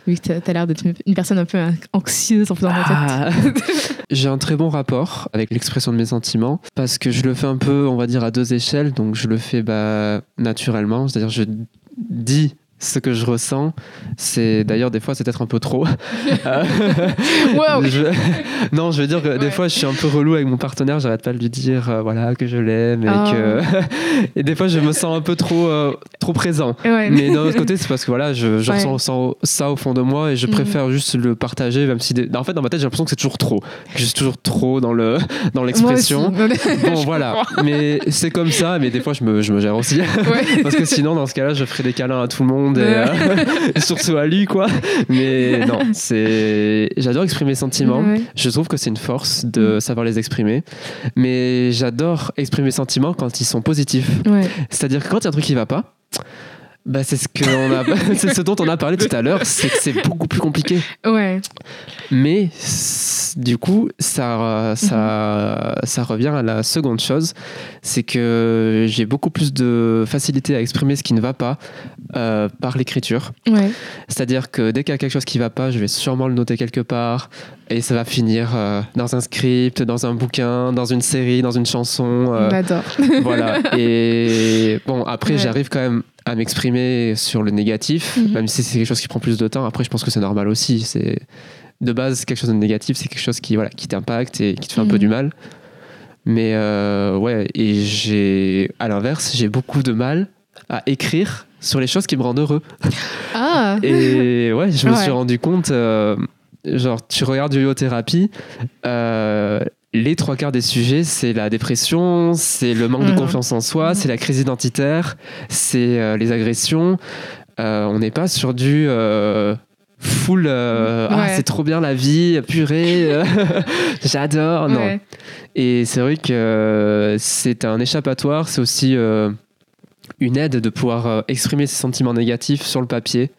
Vu que t'as- t'as l'air d'être une, personne un peu anxieuse en faisant. Ah. J'ai un très bon rapport avec l'expression de mes sentiments parce que je le fais un peu, on va dire, à deux échelles. Donc je le fais bah, naturellement, c'est-à-dire je dis ce que je ressens. C'est d'ailleurs des fois c'est peut-être un peu trop. Wow. je- Non, je veux dire que des fois je suis un peu relou avec mon partenaire. J'arrête pas de lui dire euh, voilà que je l'aime et Oh. que et des fois je me sens un peu trop euh, trop présent. Ouais. Mais d'un autre côté, c'est parce que voilà, je, je Ouais. ressens ça- au fond de moi et je Mhm. préfère juste le partager, même si. des- En fait, dans ma tête, j'ai l'impression que c'est toujours trop. Que je suis toujours trop dans le dans l'expression. Bon, voilà. Mais c'est comme ça, mais des fois, je me, je me gère aussi. Parce que sinon, dans ce cas-là, je ferai des câlins à tout le monde et, Ouais. euh, surtout à lui, quoi. Mais non, c'est. J'adore exprimer mes sentiments. Ouais. Je trouve que c'est une force de savoir les exprimer. Mais j'adore exprimer mes sentiments quand ils sont positifs. Ouais. C'est-à-dire que quand il y a un truc qui va pas, bah c'est ce, que on a, c'est ce dont on a parlé tout à l'heure, c'est que c'est beaucoup plus compliqué. Ouais. Mais du coup, ça, ça, ça revient à la seconde chose, c'est que j'ai beaucoup plus de facilité à exprimer ce qui ne va pas euh, par l'écriture. Ouais. C'est-à-dire que dès qu'il y a quelque chose qui va pas, je vais sûrement le noter quelque part et ça va finir euh, dans un script, dans un bouquin, dans une série, dans une chanson. euh, voilà. Et bon, après, Ouais. j'arrive quand même à m'exprimer sur le négatif, Mhm. même si c'est quelque chose qui prend plus de temps. Après, je pense que c'est normal aussi. C'est de base quelque chose de négatif, c'est quelque chose qui voilà, qui t'impacte et qui te fait un peu Mhm. du mal. Mais euh, ouais, et j'ai à l'inverse, j'ai beaucoup de mal à écrire sur les choses qui me rendent heureux. Ah Et ouais, je me Ouais. suis rendu compte, euh, genre, tu regardes yoyothérapie, euh, les trois quarts des sujets, c'est la dépression, c'est le manque Mhm. de confiance en soi, Mhm. c'est la crise identitaire, c'est euh, les agressions. Euh, on n'est pas sur du euh, full. Ah, c'est trop bien la vie, purée, j'adore. Non. Ouais. Et c'est vrai que c'est un échappatoire, c'est aussi une aide de pouvoir exprimer ses sentiments négatifs sur le papier.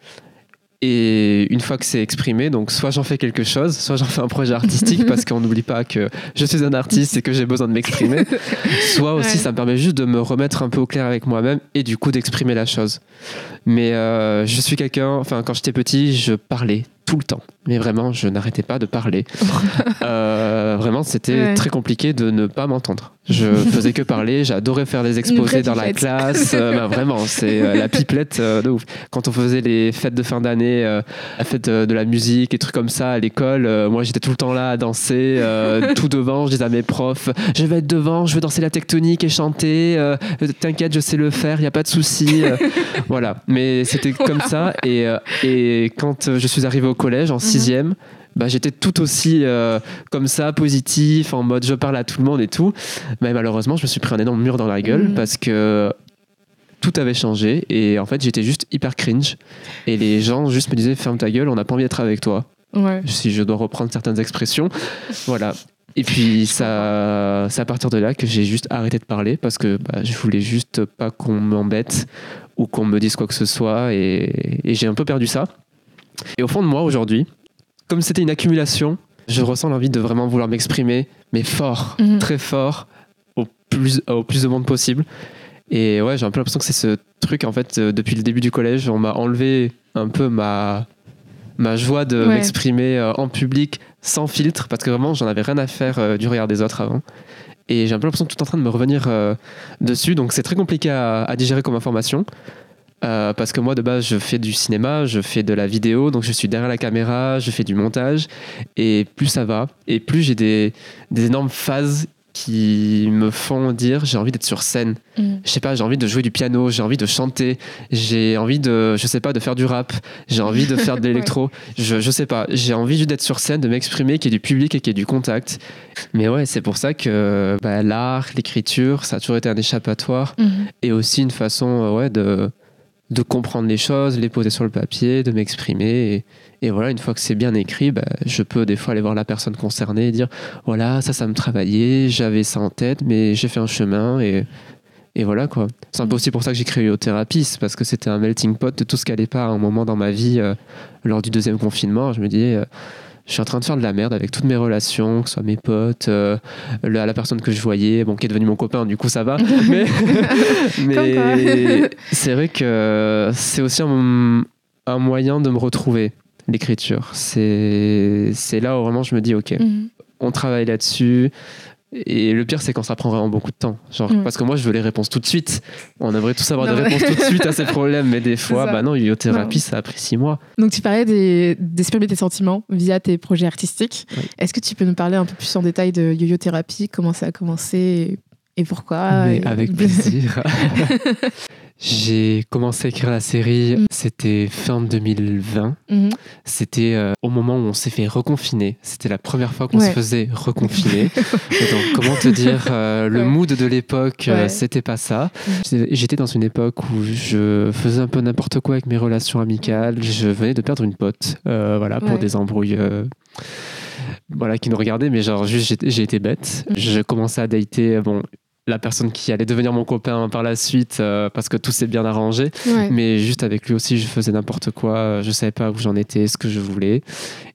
Et une fois que c'est exprimé, donc soit j'en fais quelque chose, soit j'en fais un projet artistique parce qu'on n'oublie pas que je suis un artiste et que j'ai besoin de m'exprimer. Soit aussi Ouais. ça me permet juste de me remettre un peu au clair avec moi-même et du coup d'exprimer la chose. Mais euh, je suis quelqu'un, enfin quand j'étais petit, je parlais tout le temps. Mais vraiment, je n'arrêtais pas de parler. Euh, vraiment, c'était Ouais. très compliqué de ne pas m'entendre. Je faisais que parler, j'adorais faire les exposés dans la classe. Euh, bah, vraiment, c'est euh, la pipelette de ouf. Quand on faisait les fêtes de fin d'année, la fête de la musique et trucs comme ça à l'école, moi j'étais tout le temps là à danser, tout devant. Je disais à mes profs, je vais être devant, je vais danser la tectonique et chanter. T'inquiète, je sais le faire, il n'y a pas de souci. voilà, mais c'était comme ça. Et, et quand je suis arrivé au collège en sixième, bah, j'étais tout aussi euh, comme ça, positif, en mode je parle à tout le monde et tout. Mais malheureusement, je me suis pris un énorme mur dans la gueule Mhm. parce que tout avait changé et en fait, j'étais juste hyper cringe. Et les gens juste me disaient ferme ta gueule, on n'a pas envie d'être avec toi. Ouais. Si je dois reprendre certaines expressions. Voilà. Et puis, ça, c'est à partir de là que j'ai juste arrêté de parler parce que bah, je voulais juste pas qu'on m'embête ou qu'on me dise quoi que ce soit. Et, et j'ai un peu perdu ça. Et au fond de moi, aujourd'hui, comme c'était une accumulation, je ressens l'envie de vraiment vouloir m'exprimer, mais fort, Mhm. très fort, au plus, au plus de monde possible. Et ouais, j'ai un peu l'impression que c'est ce truc, en fait, euh, depuis le début du collège, on m'a enlevé un peu ma, ma joie de Ouais. m'exprimer euh, en public sans filtre, parce que vraiment, j'en avais rien à faire euh, du regard des autres avant. Et j'ai un peu l'impression que tout est en train de me revenir euh, dessus, donc c'est très compliqué à, à digérer comme information. Euh, parce que moi de base je fais du cinéma, je fais de la vidéo, donc je suis derrière la caméra, je fais du montage, et plus ça va, et plus j'ai des, des énormes phases qui me font dire j'ai envie d'être sur scène. Mhm. Je sais pas, j'ai envie de jouer du piano, j'ai envie de chanter, j'ai envie de, je sais pas, de faire du rap, j'ai envie de faire de l'électro, je, je sais pas, j'ai envie juste d'être sur scène, de m'exprimer, qu'il y ait du public et qu'il y ait du contact. Mais ouais, c'est pour ça que bah, l'art, l'écriture, ça a toujours été un échappatoire Mhm. et aussi une façon euh, ouais, de, de comprendre les choses, les poser sur le papier, de m'exprimer. Et, voilà, une fois que c'est bien écrit, bah, je peux des fois aller voir la personne concernée et dire voilà, ça, ça me travaillait, j'avais ça en tête, mais j'ai fait un chemin et. Et voilà quoi. C'est un peu aussi pour ça que j'ai créé Yothérapie, c'est parce que c'était un melting pot de tout ce qui allait pas à un moment dans ma vie euh, lors du deuxième confinement. Je me disais, euh, je suis en train de faire de la merde avec toutes mes relations, que ce soit mes potes, euh, la, la personne que je voyais, bon, qui est devenue mon copain, du coup ça va. mais mais c'est vrai que c'est aussi un, un moyen de me retrouver, l'écriture. C'est c'est là où vraiment je me dis, ok, Mhm. on travaille là-dessus. Et le pire, c'est quand ça prend vraiment beaucoup de temps. Genre, Mm. Parce que moi, je veux les réponses tout de suite. On aimerait tous avoir Non, des réponses tout de suite à ces problèmes, mais des fois, bah non, yothérapie, Non. ça a pris six mois. Donc tu parlais des- d'exprimer tes sentiments via tes projets artistiques. Oui. Est-ce que tu peux nous parler un peu plus en détail de yo-yo-thérapie, comment ça a commencé et, et pourquoi mais et- avec plaisir. J'ai commencé à écrire la série, Mm. c'était fin 2020. Mhm. C'était euh, au moment où on s'est fait reconfiner. C'était la première fois qu'on Ouais. se faisait reconfiner. Donc, comment te dire, euh, le Ouais. mood de l'époque, euh, Ouais. c'était pas ça. J'étais- J'étais dans une époque où je faisais un peu n'importe quoi avec mes relations amicales. Je venais de perdre une pote, euh, voilà, pour des embrouilles. euh, voilà, qui nous regardaient, mais genre, juste, j'ai- j'ai été bête. Mm. Je commençais à dater, bon, la personne qui allait devenir mon copain par la suite, euh, parce que tout s'est bien arrangé. Ouais. Mais juste avec lui aussi, je faisais n'importe quoi. euh, Je savais pas où j'en étais, ce que je voulais.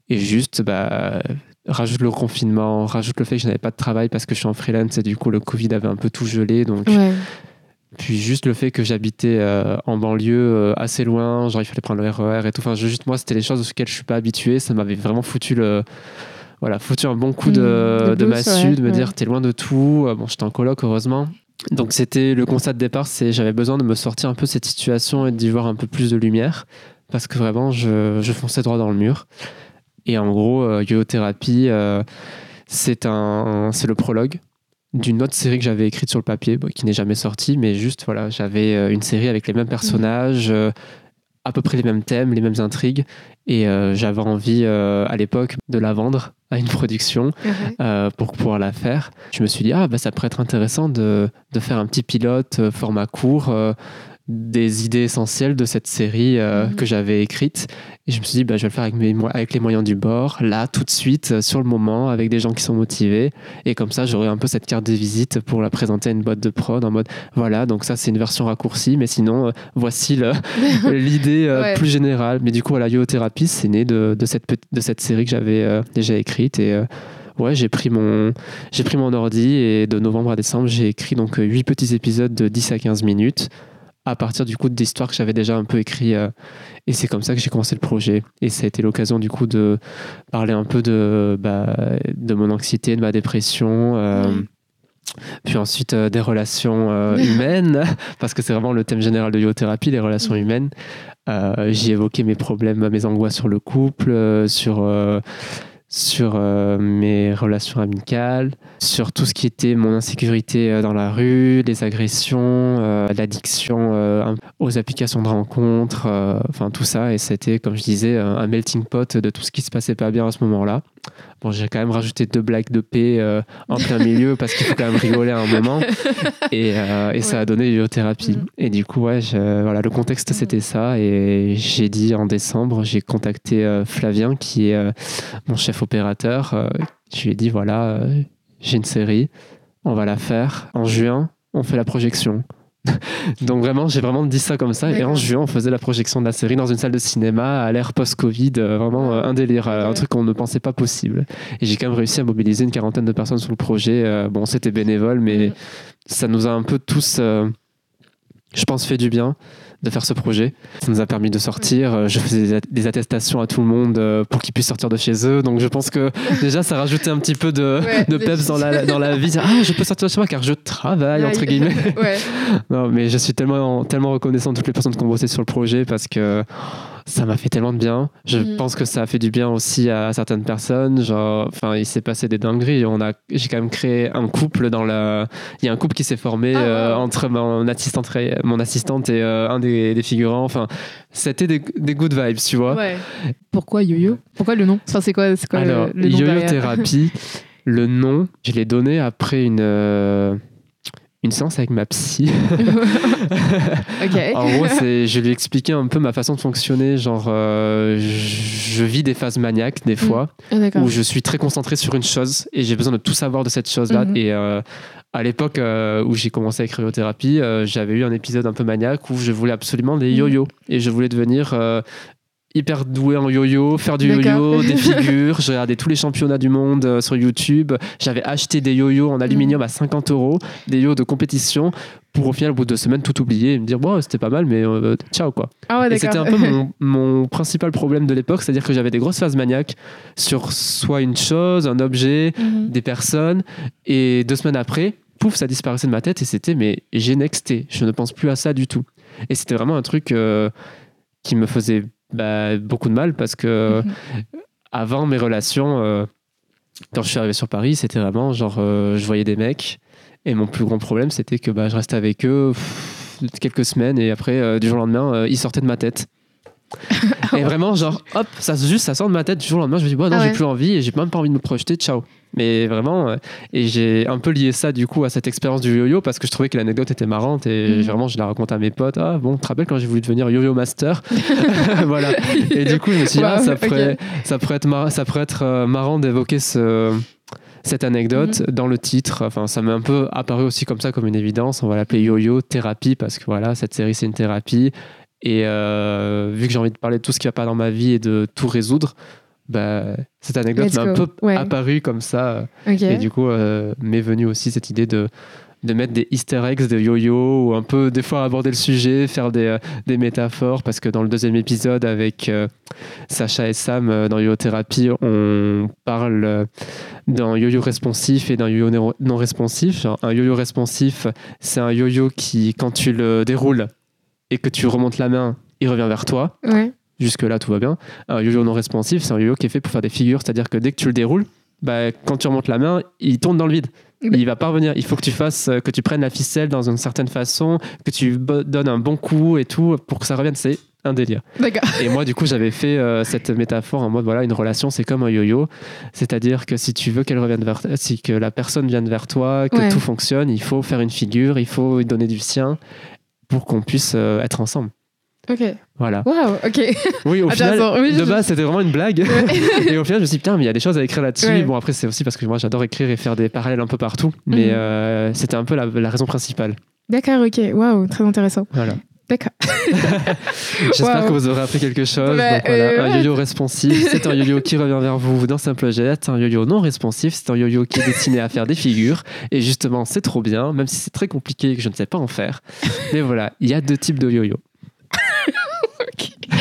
Et juste, bah, rajoute le confinement, rajoute le fait que je n'avais pas de travail parce que je suis en freelance et du coup, le Covid avait un peu tout gelé. Donc, Ouais. puis juste le fait que j'habitais euh, en banlieue euh, assez loin, genre il fallait prendre le RER et tout. Enfin, je- juste moi, c'était les choses auxquelles je suis pas habitué. Ça m'avait vraiment foutu le. Voilà, foutu un bon coup de, Mm, de de boost, massue, ouais, de me ouais. dire t'es loin de tout. Euh, Bon, j'étais en coloc, heureusement. Donc c'était le constat de départ, c'est j'avais besoin de me sortir un peu de cette situation et d'y voir un peu plus de lumière parce que vraiment je, je fonçais droit dans le mur. Et en gros, euh, yoyothérapie, euh, c'est un, c'est le prologue. d'une autre série que j'avais écrite sur le papier, qui n'est jamais sortie, mais juste voilà, j'avais euh, une série avec les mêmes personnages, euh, à peu près les mêmes thèmes, les mêmes intrigues, et euh, j'avais envie à l'époque de la vendre à une production pour pouvoir la faire. Je me suis dit ah bah ça pourrait être intéressant de, de faire un petit pilote format court des idées essentielles de cette série euh, mhm. que j'avais écrite. Et je me suis dit, bah, je vais le faire avec, mes, avec les moyens du bord, là, tout de suite, euh, sur le moment, avec des gens qui sont motivés. Et comme ça, j'aurai un peu cette carte de visite pour la présenter à une boîte de prod en mode, voilà, donc ça, c'est une version raccourcie, mais sinon, euh, voici l'idée plus générale. Mais du coup, la yothérapie, c'est né de, de, cette, de cette série que j'avais déjà écrite. Et ouais, j'ai pris mon j'ai pris mon ordi et de novembre à décembre, j'ai écrit donc 8 petits épisodes de 10 à 15 minutes à partir du coup d'histoires que j'avais déjà un peu écrit euh, et c'est comme ça que j'ai commencé le projet. Et ça a été l'occasion du coup de parler un peu de bah, de mon anxiété de ma dépression euh, puis ensuite euh, des relations humaines parce que c'est vraiment le thème général de yothérapie les relations humaines. J'ai évoqué mes problèmes mes angoisses sur le couple sur sur euh, mes relations amicales, sur tout ce qui était mon insécurité euh, dans la rue, les agressions, euh, l'addiction aux applications de rencontres, enfin tout ça. Et c'était, comme je disais, un melting pot de tout ce qui se passait pas bien à ce moment-là. Bon, j'ai quand même rajouté deux blagues de paix euh, en plein milieu parce qu'il faut quand même rigoler à un moment. Et, euh, et ça a donné l'hydrothérapie. Mm. Et du coup, ouais, voilà, le contexte, mm. c'était ça. Et j'ai dit en décembre, j'ai contacté euh, Flavien, qui est mon chef opérateur. je lui ai dit voilà, j'ai une série, on va la faire. En juin, on fait la projection. Donc vraiment, j'ai vraiment dit ça comme ça. Et en juin, on faisait la projection de la série dans une salle de cinéma à l'ère post-Covid. Euh, vraiment euh, un délire, euh, un truc qu'on ne pensait pas possible. Et j'ai quand même réussi à mobiliser une quarantaine de personnes sur le projet. bon, c'était bénévole, mais mm. ça nous a un peu tous, je pense, fait du bien de faire ce projet. Ça nous a permis de sortir. Euh, je faisais des attestations à tout le monde euh, pour qu'ils puissent sortir de chez eux. Donc je pense que déjà, ça rajoutait un petit peu de, de peps dans la, dans la vie. Ah, je peux sortir de chez moi car je travaille, entre guillemets. non, mais je suis tellement, tellement reconnaissant de toutes les personnes qui ont bossé sur le projet parce que ça m'a fait tellement de bien. Je mhm. pense que ça a fait du bien aussi à certaines personnes. Genre, enfin, il s'est passé des dingueries. On a, j'ai quand même créé un couple dans la. Il y a un couple qui s'est formé ah, euh, entre mon assistante, mon assistante et euh, un des, des, figurants. Enfin, c'était des, des, good vibes, tu vois. Ouais. Pourquoi yo-yo? Pourquoi le nom? Enfin, c'est quoi, c'est quoi Alors, le, nom yo-yo thérapie. le nom, je l'ai donné après une. Une séance avec ma psy. En gros, je lui ai expliqué un peu ma façon de fonctionner. Genre, euh, je vis des phases maniaques des mm. fois, ah, où je suis très concentré sur une chose et j'ai besoin de tout savoir de cette chose-là. Mm-hmm. Et euh, à l'époque euh, où j'ai commencé à écrire cryothérapie, j'avais eu un épisode un peu maniaque où je voulais absolument des mm. yo-yo et je voulais devenir hyper doué en yo-yo, faire du yo-yo, des figures. J'ai regardé tous les championnats du monde euh, sur YouTube. J'avais acheté des yo-yo en aluminium mm. à 50 euros, des yo de compétition, pour au final, au bout de deux semaines, tout oublier et me dire, bon, c'était pas mal, mais euh, ciao, quoi. Ah et c'était un peu mon, principal problème de l'époque, c'est-à-dire que j'avais des grosses phases maniaques sur soit une chose, un objet, mm-hmm. des personnes, et deux semaines après, pouf, ça disparaissait de ma tête et c'était, mais j'ai nexté, je ne pense plus à ça du tout. Et c'était vraiment un truc euh, qui me faisait bah, beaucoup de mal parce que mhm. avant mes relations, euh, quand je suis arrivé sur Paris, c'était vraiment genre, euh, je voyais des mecs et mon plus grand problème, c'était que bah, je restais avec eux quelques semaines et après, euh, du jour au lendemain, ils sortaient de ma tête. et vraiment, genre, hop, ça juste, ça sort de ma tête du jour au lendemain. Je me dis, bon, non, ah j'ai plus envie et j'ai même pas envie de me projeter. Ciao. Mais vraiment, euh, et j'ai un peu lié ça du coup à cette expérience du yo-yo parce que je trouvais que l'anecdote était marrante et mhm. vraiment je la raconte à mes potes. Ah bon, tu te rappelles quand j'ai voulu devenir yo-yo master Voilà. Et du coup, je me suis dit, ah, ça, pourrait, ça pourrait être, ça pourrait être euh, marrant d'évoquer ce cette anecdote mhm. dans le titre. Enfin, ça m'est un peu apparu aussi comme ça, comme une évidence. On va l'appeler Yo-Yo Thérapie parce que voilà, cette série c'est une thérapie. Et euh, vu que j'ai envie de parler de tout ce qui va pas dans ma vie et de tout résoudre, bah, cette anecdote m'a un peu apparu comme ça. Et du coup, euh, m'est venue aussi cette idée de, de mettre des easter eggs de yo-yo ou un peu des fois aborder le sujet, faire des, euh, des métaphores parce que dans le deuxième épisode avec euh, Sacha et Sam dans Yo-Yo Thérapie, on parle d'un yo-yo responsif et d'un yo-yo non responsif. un yo-yo responsif, c'est un yo-yo qui, quand tu le déroules et que tu remontes la main, il revient vers toi. Ouais. Jusque-là, tout va bien. Un yo-yo non responsif, c'est un yo-yo qui est fait pour faire des figures, c'est-à-dire que dès que tu le déroules, bah, quand tu remontes la main, il tourne dans le vide. Il va pas revenir. Il faut que tu fasses, euh, que tu prennes la ficelle dans une certaine façon, que tu donnes un bon coup et tout pour que ça revienne. C'est un délire. Et moi, du coup, j'avais fait euh, cette métaphore en mode voilà, une relation, c'est comme un yo-yo. C'est-à-dire que si tu veux qu'elle revienne vers si que la personne vienne vers toi, que Ouais. tout fonctionne, il faut faire une figure, il faut donner du sien pour qu'on puisse euh, être ensemble. Ok. Voilà. Waouh, ok. Oui, au final. Oui, de je- base, c'était vraiment une blague. et au final, je me suis dit, putain, mais il y a des choses à écrire là-dessus. Ouais. Bon, après, c'est aussi parce que moi, j'adore écrire et faire des parallèles un peu partout. Mais Mhm. euh, c'était un peu la, la raison principale. D'accord, ok. Waouh, très intéressant. Voilà. D'accord. J'espère Wow. que vous aurez appris quelque chose. Bah, Donc, voilà, euh, un ouais. yo-yo responsif, c'est un yo-yo qui revient vers vous d'un simple geste. Un yo-yo non responsif, c'est un yo-yo qui est destiné à faire des figures. Et justement, c'est trop bien, même si c'est très compliqué et que je ne sais pas en faire. Mais voilà, il y a deux types de yo-yo.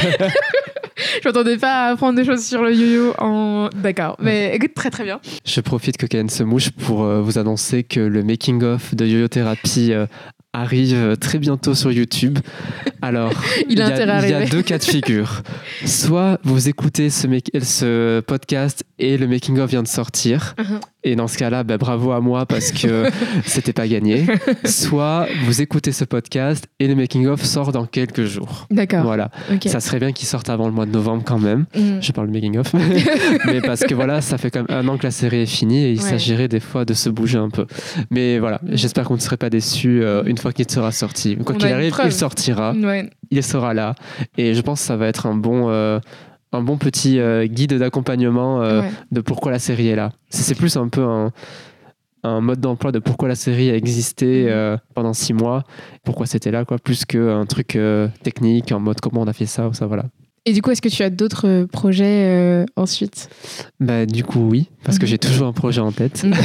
Je m'attendais pas à apprendre des choses sur le yo-yo en. D'accord. Mais écoute, très très bien. Je profite que Ken se mouche pour euh, vous annoncer que le making-of de Yo-Yo Thérapie euh, arrive très bientôt sur YouTube. Alors, Il y il a deux cas de figure. Soit vous écoutez ce, ce podcast et le making-of vient de sortir. Uh-huh. Et dans ce cas-là, bah, bravo à moi parce que c'était pas gagné. Soit vous écoutez ce podcast et le making-of sort dans quelques jours. D'accord. Voilà. Ça serait bien qu'il sorte avant le mois de novembre quand même. Mm. Je parle de making of, mais parce que voilà, ça fait quand même un an que la série est finie et il Ouais. s'agirait des fois de se bouger un peu. Mais voilà, j'espère qu'on ne serait pas déçus euh, une fois qu'il sera sorti. Quoi qu'il arrive, il sortira, Ouais. il sera là et je pense que ça va être un bon. euh, un bon petit euh, guide d'accompagnement euh, ouais. de pourquoi la série est là. C'est plus un peu un, un mode d'emploi de pourquoi la série a existé Mhm. euh, pendant six mois, pourquoi c'était là, quoi, plus qu'un truc technique en mode comment on a fait ça ou ça, voilà. Et du coup, est-ce que tu as d'autres euh, projets euh, ensuite? Bah, du coup, oui, parce que Mhm. j'ai toujours un projet en tête.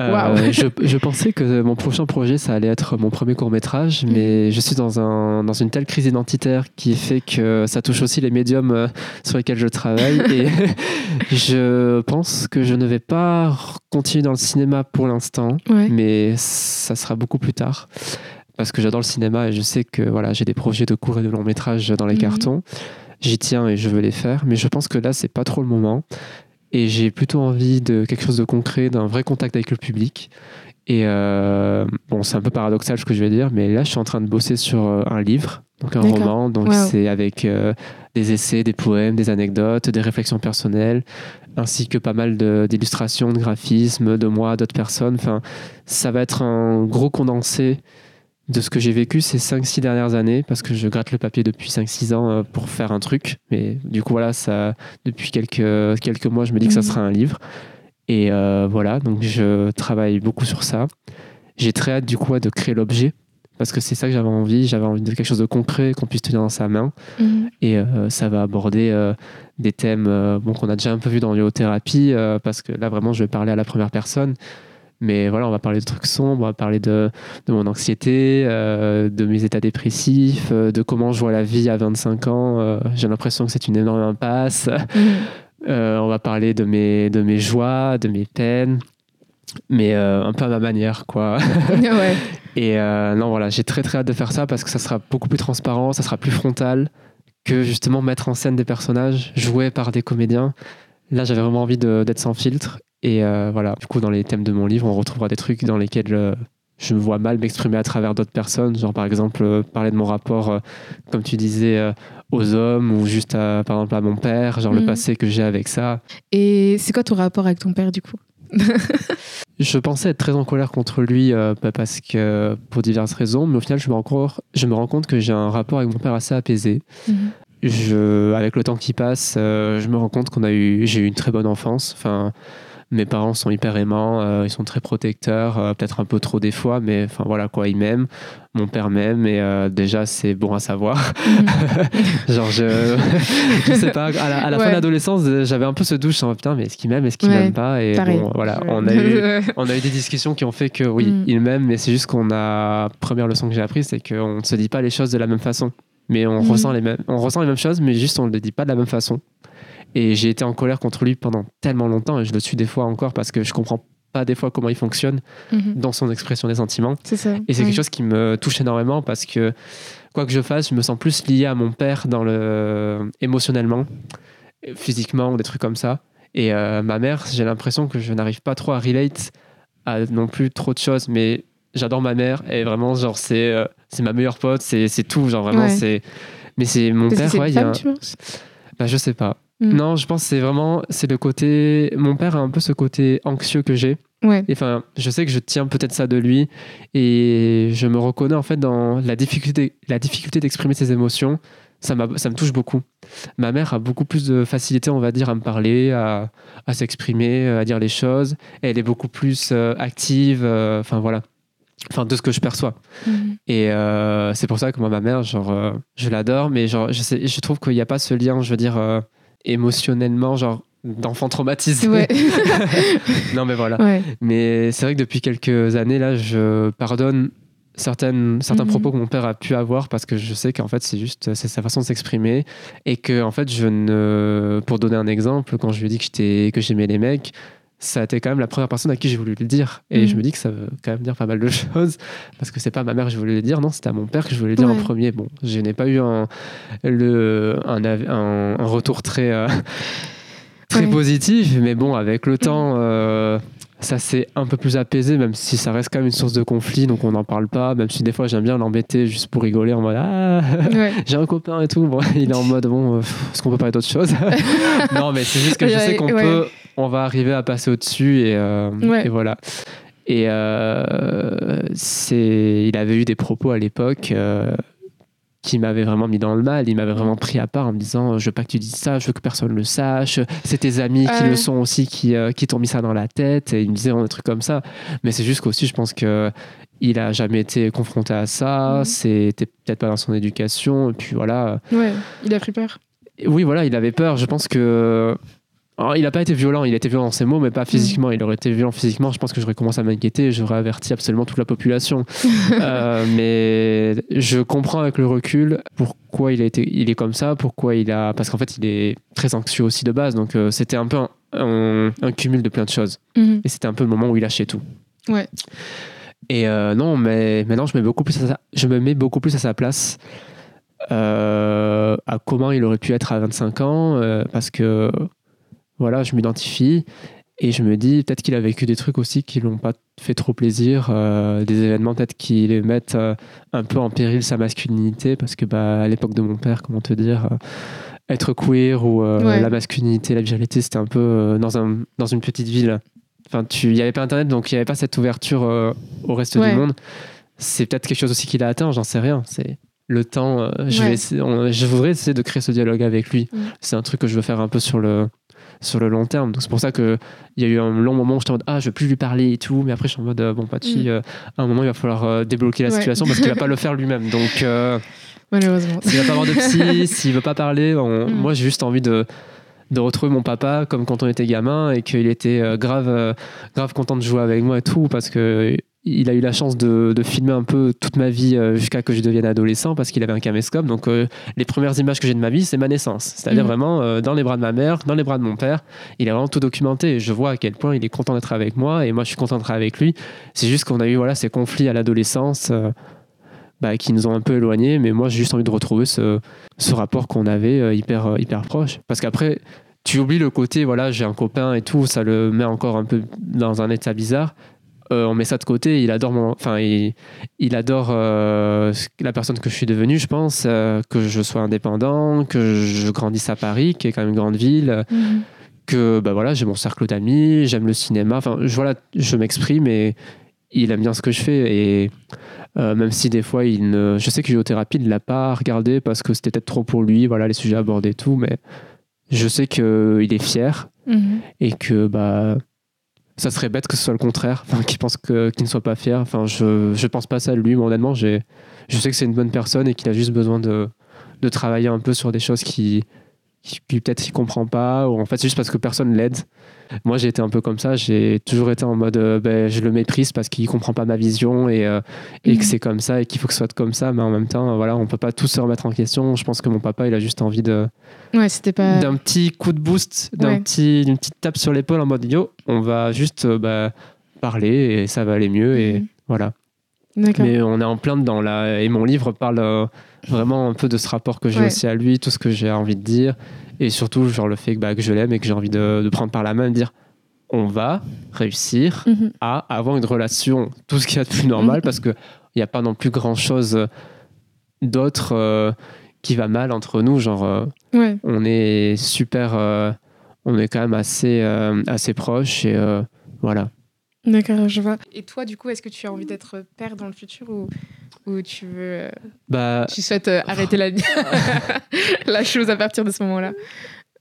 Euh, je, je pensais que mon prochain projet, ça allait être mon premier court métrage, mais je suis dans, un, dans une telle crise identitaire qui fait que ça touche aussi les médiums sur lesquels je travaille. et je pense que je ne vais pas continuer dans le cinéma pour l'instant, Ouais. mais ça sera beaucoup plus tard. Parce que j'adore le cinéma et je sais que voilà, j'ai des projets de court et de long métrage dans les Mhm. cartons. J'y tiens et je veux les faire, mais je pense que là, c'est pas trop le moment. Et j'ai plutôt envie de quelque chose de concret, d'un vrai contact avec le public. Et euh, bon, c'est un peu paradoxal ce que je vais dire, mais là, je suis en train de bosser sur euh, un livre, donc un roman. Donc, Wow. c'est avec euh, des essais, des poèmes, des anecdotes, des réflexions personnelles, ainsi que pas mal de- d'illustrations, de, graphismes de moi, d'autres personnes. Enfin, ça va être un gros condensé de ce que j'ai vécu ces 5-6 dernières années, parce que je gratte le papier depuis 5-6 ans euh, pour faire un truc. Mais du coup, voilà, ça, depuis quelques, quelques mois, je me dis que ça Mhm. sera un livre. Et euh, voilà, donc je travaille beaucoup sur ça. J'ai très hâte du coup de créer l'objet, parce que c'est ça que j'avais envie. J'avais envie de quelque chose de concret qu'on puisse tenir dans sa main. Mhm. Et euh, ça va aborder euh, des thèmes bon, qu'on a déjà un peu vu dans l'yothérapie, euh, parce que là vraiment je vais parler à la première personne. Mais voilà, on va parler de trucs sombres, on va parler de, de mon anxiété, euh, de mes états dépressifs, euh, de comment je vois la vie à 25 ans. Euh, J'ai l'impression que c'est une énorme impasse. Euh, on va parler de mes, de mes joies, de mes peines, mais euh, un peu à ma manière, quoi. ouais. Et euh, non, voilà, j'ai très très hâte de faire ça parce que ça sera beaucoup plus transparent, ça sera plus frontal que justement mettre en scène des personnages joués par des comédiens. Là, j'avais vraiment envie d'être sans filtre. Et euh, voilà, du coup, dans les thèmes de mon livre, on retrouvera des trucs dans lesquels euh, je me vois mal m'exprimer à travers d'autres personnes. Genre, par exemple, euh, parler de mon rapport, euh, comme tu disais, euh, aux hommes ou juste, à, par exemple, à mon père, genre le Mhm. passé que j'ai avec ça. Et c'est quoi ton rapport avec ton père du coup? Je pensais être très en colère contre lui euh, parce que pour diverses raisons, mais au final, je me rends compte, je me rends compte que j'ai un rapport avec mon père assez apaisé. Mhm. Je, avec le temps qui passe, je me rends compte qu'on a eu, j'ai eu une très bonne enfance. Enfin, mes parents sont hyper aimants, euh, ils sont très protecteurs, euh, peut-être un peu trop des fois, mais enfin voilà quoi, ils m'aiment. Mon père m'aime et euh, déjà c'est bon à savoir. Mhm. Genre je, je sais pas, à la, à la fin de l'adolescence, j'avais un peu ce douche, en putain mais est-ce qu'il m'aime, est-ce qu'il Ouais, m'aime pas Et pareil. bon voilà, on a eu on a eu des discussions qui ont fait que oui, Mm. il m'aime, mais c'est juste qu'on a. Première leçon que j'ai apprise, c'est qu'on ne se dit pas les choses de la même façon. Mais on, Mm. ressent les mêmes, on ressent les mêmes choses, mais juste on ne les dit pas de la même façon. Et j'ai été en colère contre lui pendant tellement longtemps, et je le suis des fois encore parce que je comprends pas des fois comment il fonctionne Mhm. dans son expression des sentiments. C'est ça. Et c'est quelque chose qui me touche énormément parce que quoi que je fasse, je me sens plus lié à mon père dans le émotionnellement, physiquement ou des trucs comme ça. Et euh, ma mère, j'ai l'impression que je n'arrive pas trop à relate à non plus trop de choses, mais j'adore ma mère et vraiment, genre, c'est euh, c'est ma meilleure pote, c'est tout, genre vraiment, Ouais. c'est. Mais c'est mon père, ouais, a. femme, un- tu Bah, je sais pas. Mm. Non, je pense que c'est vraiment c'est le côté. Mon père a un peu ce côté anxieux que j'ai. Ouais. Et Enfin, je sais que je tiens peut-être ça de lui et je me reconnais en fait dans la difficulté, la difficulté d'exprimer ses émotions. Ça, m'a- ça me touche beaucoup. Ma mère a beaucoup plus de facilité, on va dire, à me parler, à, à s'exprimer, à dire les choses. Elle est beaucoup plus euh, active. euh, Enfin voilà. Enfin de ce que je perçois. Mhm. Et euh, c'est pour ça que moi, ma mère, genre, euh, je l'adore, mais genre, je, sais, je trouve qu'il n'y a pas ce lien, je veux dire, euh, émotionnellement, genre, d'enfant traumatisé. Ouais. non, mais voilà. ouais. Mais c'est vrai que depuis quelques années, là, je pardonne certaines, certains Mhm. propos que mon père a pu avoir parce que je sais qu'en fait, c'est juste c'est sa façon de s'exprimer. Et que, en fait, je ne. Pour donner un exemple, quand je lui ai dit que j'aimais les mecs, ça a été quand même la première personne à qui j'ai voulu le dire. Et je me dis que ça veut quand même dire pas mal de choses. Parce que c'est pas à ma mère que je voulais le dire, non, c'était à mon père que je voulais le dire en premier. Bon, je n'ai pas eu un, le, un, un, un retour très, euh, très Ouais. positif, mais bon, avec le temps, euh, ça s'est un peu plus apaisé, même si ça reste quand même une source de conflit, donc on n'en parle pas, même si des fois j'aime bien l'embêter juste pour rigoler en mode Ah, Ouais. j'ai un copain et tout. Bon, il est en mode Bon, euh, est-ce qu'on peut parler d'autre chose? Non, mais c'est juste que je sais qu'on Ouais. peut, on va arriver à passer au-dessus et, euh, Ouais. et voilà. Et euh, c'est, il avait eu des propos à l'époque euh, qui m'avaient vraiment mis dans le mal. Il m'avait vraiment pris à part en me disant Je veux pas que tu dises ça, je veux que personne le sache. C'est tes amis qui Ah le sont aussi qui, euh, qui t'ont mis ça dans la tête. Et il me disait des trucs comme ça. Mais c'est juste qu'aussi, je pense que. Il a jamais été confronté à ça, Mhm. c'était peut-être pas dans son éducation, et puis voilà. Ouais. Il a pris peur. Oui, voilà, il avait peur. Je pense que. Alors, il n'a pas été violent, il a été violent dans ses mots, mais pas physiquement. Il aurait été violent physiquement, je pense que j'aurais commencé à m'inquiéter j'aurais averti absolument toute la population. Euh, mais je comprends avec le recul pourquoi il, a été, il est comme ça, pourquoi il a. Parce qu'en fait, il est très anxieux aussi de base, donc euh, c'était un peu un, un- un cumul de plein de choses. Mhm. Et c'était un peu le moment où il lâchait tout. Ouais. Et euh, non, mais maintenant, je, mets beaucoup plus à sa, je me mets beaucoup plus à sa place. à comment il aurait pu être à 25 ans, parce que voilà, je m'identifie et je me dis peut-être qu'il a vécu des trucs aussi qui l'ont pas fait trop plaisir, euh, des événements peut-être qui les mettent euh, un peu en péril sa masculinité, parce que bah, à l'époque de mon père, comment te dire, euh, être queer ou Ouais. la masculinité, la virilité, c'était un peu dans, un, dans une petite ville. Enfin, tu- il n'y avait pas Internet, donc il n'y avait pas cette ouverture au reste Ouais. du monde. C'est peut-être quelque chose aussi qu'il a atteint, j'en sais rien. C'est le temps. je, Ouais. vais essayer- on- je voudrais essayer de créer ce dialogue avec lui. Mm. C'est un truc que je veux faire un peu sur le, sur le long terme. Donc c'est pour ça qu'il y a eu un long moment où j'étais en mode Ah, je veux plus lui parler et tout. Mais après, je suis en mode euh, Bon, Pachi, Mm. euh, à un moment, il va falloir euh, débloquer la Ouais. situation parce qu'il va pas le faire lui-même. Donc. Malheureusement. s'il va pas avoir de psy, s'il veut pas parler, on- Mm. moi j'ai juste envie de, de retrouver mon papa comme quand on était gamin et qu'il était grave, grave content de jouer avec moi et tout parce que il a eu la chance de, de filmer un peu toute ma vie euh, jusqu'à que je devienne adolescent parce qu'il avait un caméscope. Donc euh, les premières images que j'ai de ma vie, c'est ma naissance. C'est-à-dire Mhm. vraiment euh, dans les bras de ma mère, dans les bras de mon père. Il a vraiment tout documenté et je vois à quel point il est content d'être avec moi et moi je suis content d'être avec lui. C'est juste qu'on a eu voilà, ces conflits à l'adolescence. euh, bah, qui nous ont un peu éloignés, mais moi j'ai juste envie de retrouver ce, ce rapport qu'on avait hyper, hyper proche. Parce qu'après, tu oublies le côté, voilà, j'ai un copain et tout, ça le met encore un peu dans un état bizarre. Euh, on met ça de côté, il adore, mon, enfin, il, il adore euh, la personne que je suis devenue, je pense, euh, que je sois indépendant, que je grandisse à Paris, qui est quand même une grande ville, Mhm. que bah voilà, j'ai mon cercle d'amis, j'aime le cinéma, enfin je, voilà, je m'exprime et il aime bien ce que je fais et même si des fois il ne, je sais que Géothérapie il l'a pas regardé parce que c'était peut-être trop pour lui, voilà les sujets abordés et tout, mais je sais que il est fier Mhm. et que bah ça serait bête que ce soit le contraire, qu'il pense qu'il ne soit pas fier, enfin je je pense pas ça lui, mais honnêtement je sais que c'est une bonne personne et qu'il a juste besoin de travailler un peu sur des choses qui qui, peut-être il comprend pas ou en fait c'est juste parce que personne l'aide. Moi j'ai été un peu comme ça, j'ai toujours été en mode euh, ben, je le méprise parce qu'il comprend pas ma vision et, euh, et Mhm. que c'est comme ça et qu'il faut que ce soit comme ça, mais en même temps voilà on peut pas tous se remettre en question. Je pense que mon papa il a juste envie de Ouais, c'était pas. d'un petit coup de boost, d'un Ouais. petit, d'une petite tape sur l'épaule en mode yo, on va juste euh, bah, parler et ça va aller mieux et Mhm. voilà. Mais on est en plein dedans là et mon livre parle euh, vraiment un peu de ce rapport que j'ai Ouais. aussi à lui, tout ce que j'ai envie de dire et surtout genre le fait que, bah, que je l'aime et que j'ai envie de, de prendre par la main et de dire on va réussir Mhm. à avoir une relation, tout ce qu'il y a de plus normal, Mhm. parce qu'il n'y a pas non plus grand-chose d'autre euh, qui va mal entre nous. Genre, euh, Ouais. on est super, euh, on est quand même assez, euh, assez proches et euh, voilà. D'accord, je vois. Et toi, du coup, est-ce que tu as envie d'être père dans le futur ou, ou tu veux. euh, Bah, tu souhaites euh, arrêter la, la chose à partir de ce moment-là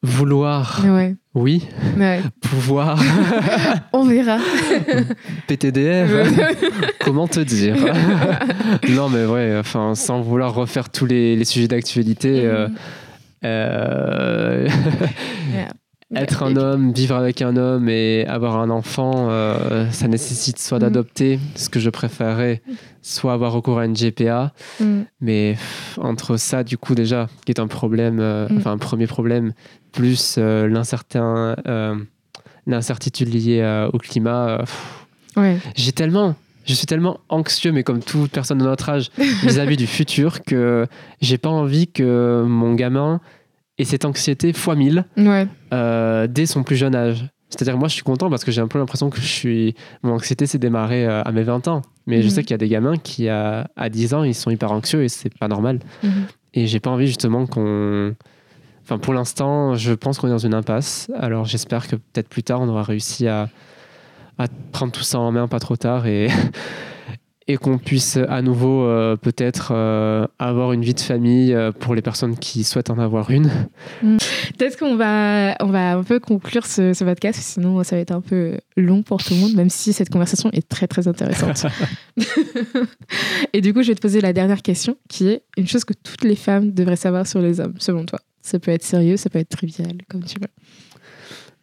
vouloir, Ouais. oui. ouais. Pouvoir, On verra. PTDR, comment te dire? Non, mais ouais, enfin, sans vouloir refaire tous les, les sujets d'actualité. euh, Mhm. euh, Être un homme, vivre avec un homme et avoir un enfant, euh, ça nécessite soit Mhm. d'adopter, ce que je préférerais, soit avoir recours à une GPA. Mhm. Mais entre ça, du coup, déjà, qui est un problème, euh, Mhm. enfin un premier problème, plus euh, l'incertain, l'incertitude liée au climat, Ouais. j'ai tellement. Je suis tellement anxieux, mais comme toute personne de notre âge, vis-à-vis du futur, que j'ai pas envie que mon gamin ait cette anxiété fois mille Ouais. euh, dès son plus jeune âge. C'est-à-dire, moi, je suis content parce que j'ai un peu l'impression que je suis. Mon anxiété s'est démarrée euh, à mes 20 ans. Mais je Mhm. sais qu'il y a des gamins qui, à, à 10 ans, ils sont hyper anxieux et c'est pas normal. Mhm. Et j'ai pas envie, justement, qu'on. Enfin, pour l'instant, je pense qu'on est dans une impasse. Alors, j'espère que peut-être plus tard, on aura réussi à, à prendre tout ça en main pas trop tard et. Et qu'on puisse à nouveau euh, peut-être euh, avoir une vie de famille euh, pour les personnes qui souhaitent en avoir une. Peut-être qu'on va, on va un peu conclure ce, ce podcast, sinon ça va être un peu long pour tout le monde, même si cette conversation est très très intéressante. Et du coup, je vais te poser la dernière question, qui est une chose que toutes les femmes devraient savoir sur les hommes, selon toi. Ça peut être sérieux, ça peut être trivial, comme tu veux.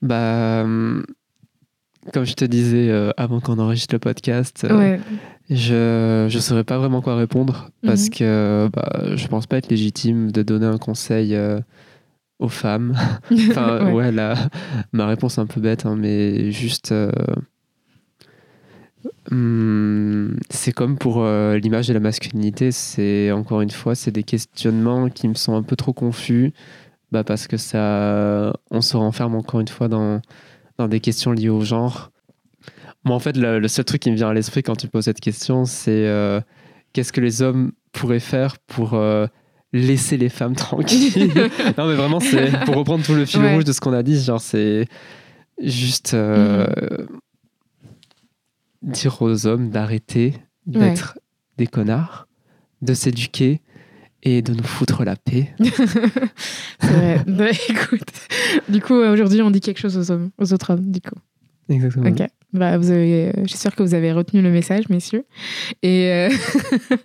Bah, hum, comme je te disais euh, avant qu'on enregistre le podcast, euh, Ouais. je ne saurais pas vraiment quoi répondre parce Mhm. que bah, je pense pas être légitime de donner un conseil euh, aux femmes. Enfin, Ouais. ma réponse est un peu bête, hein, mais juste. hum, c'est comme pour l'image de la masculinité, c'est encore une fois, c'est des questionnements qui me sont un peu trop confus, bah, parce que ça, on se renferme encore une fois dans, dans des questions liées au genre. Moi, en fait, le, le seul truc qui me vient à l'esprit quand tu poses cette question, c'est euh, qu'est-ce que les hommes pourraient faire pour euh, laisser les femmes tranquilles? Non, mais vraiment, c'est pour reprendre tout le fil Ouais. rouge de ce qu'on a dit, genre, c'est juste euh, dire aux hommes d'arrêter d'être des connards, de s'éduquer et de nous foutre la paix. C'est vrai. Bah, écoute, du coup, euh, aujourd'hui, on dit quelque chose aux hommes, aux autres hommes, du coup. Exactement. Ok. Bah, vous avez, euh, j'espère que vous avez retenu le message, messieurs. Et, euh,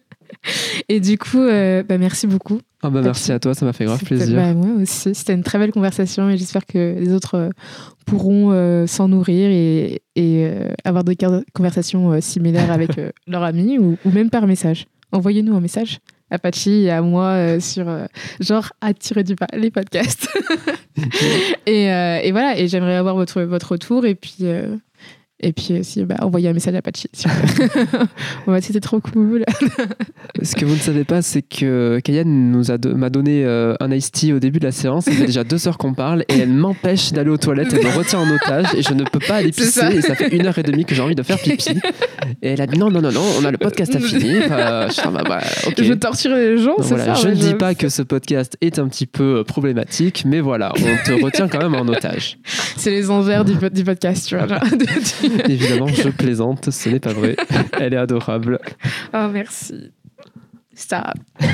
et du coup, euh, bah, merci beaucoup. Ah bah merci à toi, ça m'a fait grave plaisir. bah, moi aussi. C'était une très belle conversation et j'espère que les autres pourront euh, s'en nourrir et, et, avoir des conversations similaires avec leurs amis ou, ou même par message. Envoyez-nous un message. Apache et à moi euh, sur euh, genre à tirer du bas les podcasts. et, euh, et voilà, et j'aimerais avoir votre, votre retour et puis, et puis aussi bah, envoyer un message à vous plaît. ouais, C'était trop cool. Ce que vous ne savez pas, c'est que Kayane nous a m'a donné euh, un iced tea au début de la séance. Ça fait déjà deux heures qu'on parle et elle m'empêche d'aller aux toilettes. Elle me retient en otage et je ne peux pas aller pisser. ça. Et ça fait une heure et demie que j'ai envie de faire pipi. Et elle a dit non, non, non, non, on a le podcast à finir. Euh, je ah, bah, bah, ok. Je torture les gens, c'est voilà, ça je ne dis pas que ce podcast est un petit peu euh, problématique, mais voilà, on te retient quand même en otage. C'est les envers du, po- du podcast, tu vois. genre. Évidemment, je plaisante, ce n'est pas vrai. Elle est adorable. oh, merci. Stop.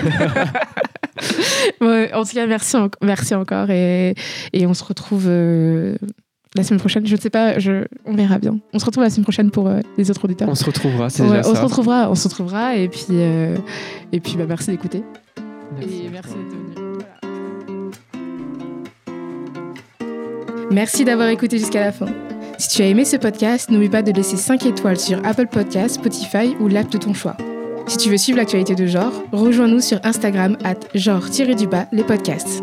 Ouais, en tout cas, merci, en- merci encore. Et, et on se retrouve euh, la semaine prochaine. Je ne sais pas, je, on verra bien. On se retrouve la semaine prochaine pour euh, les autres auditeurs. On se retrouvera, c'est déjà on ça. se retrouvera, on se retrouvera. Et puis, euh, et puis bah, merci d'écouter. Merci. Et merci d'être venu. Merci d'avoir écouté jusqu'à la fin. Si tu as aimé ce podcast, n'oublie pas de laisser 5 étoiles sur Apple Podcasts, Spotify ou l'app de ton choix. Si tu veux suivre l'actualité de genre, rejoins-nous sur Instagram at genre-du-bas les podcasts.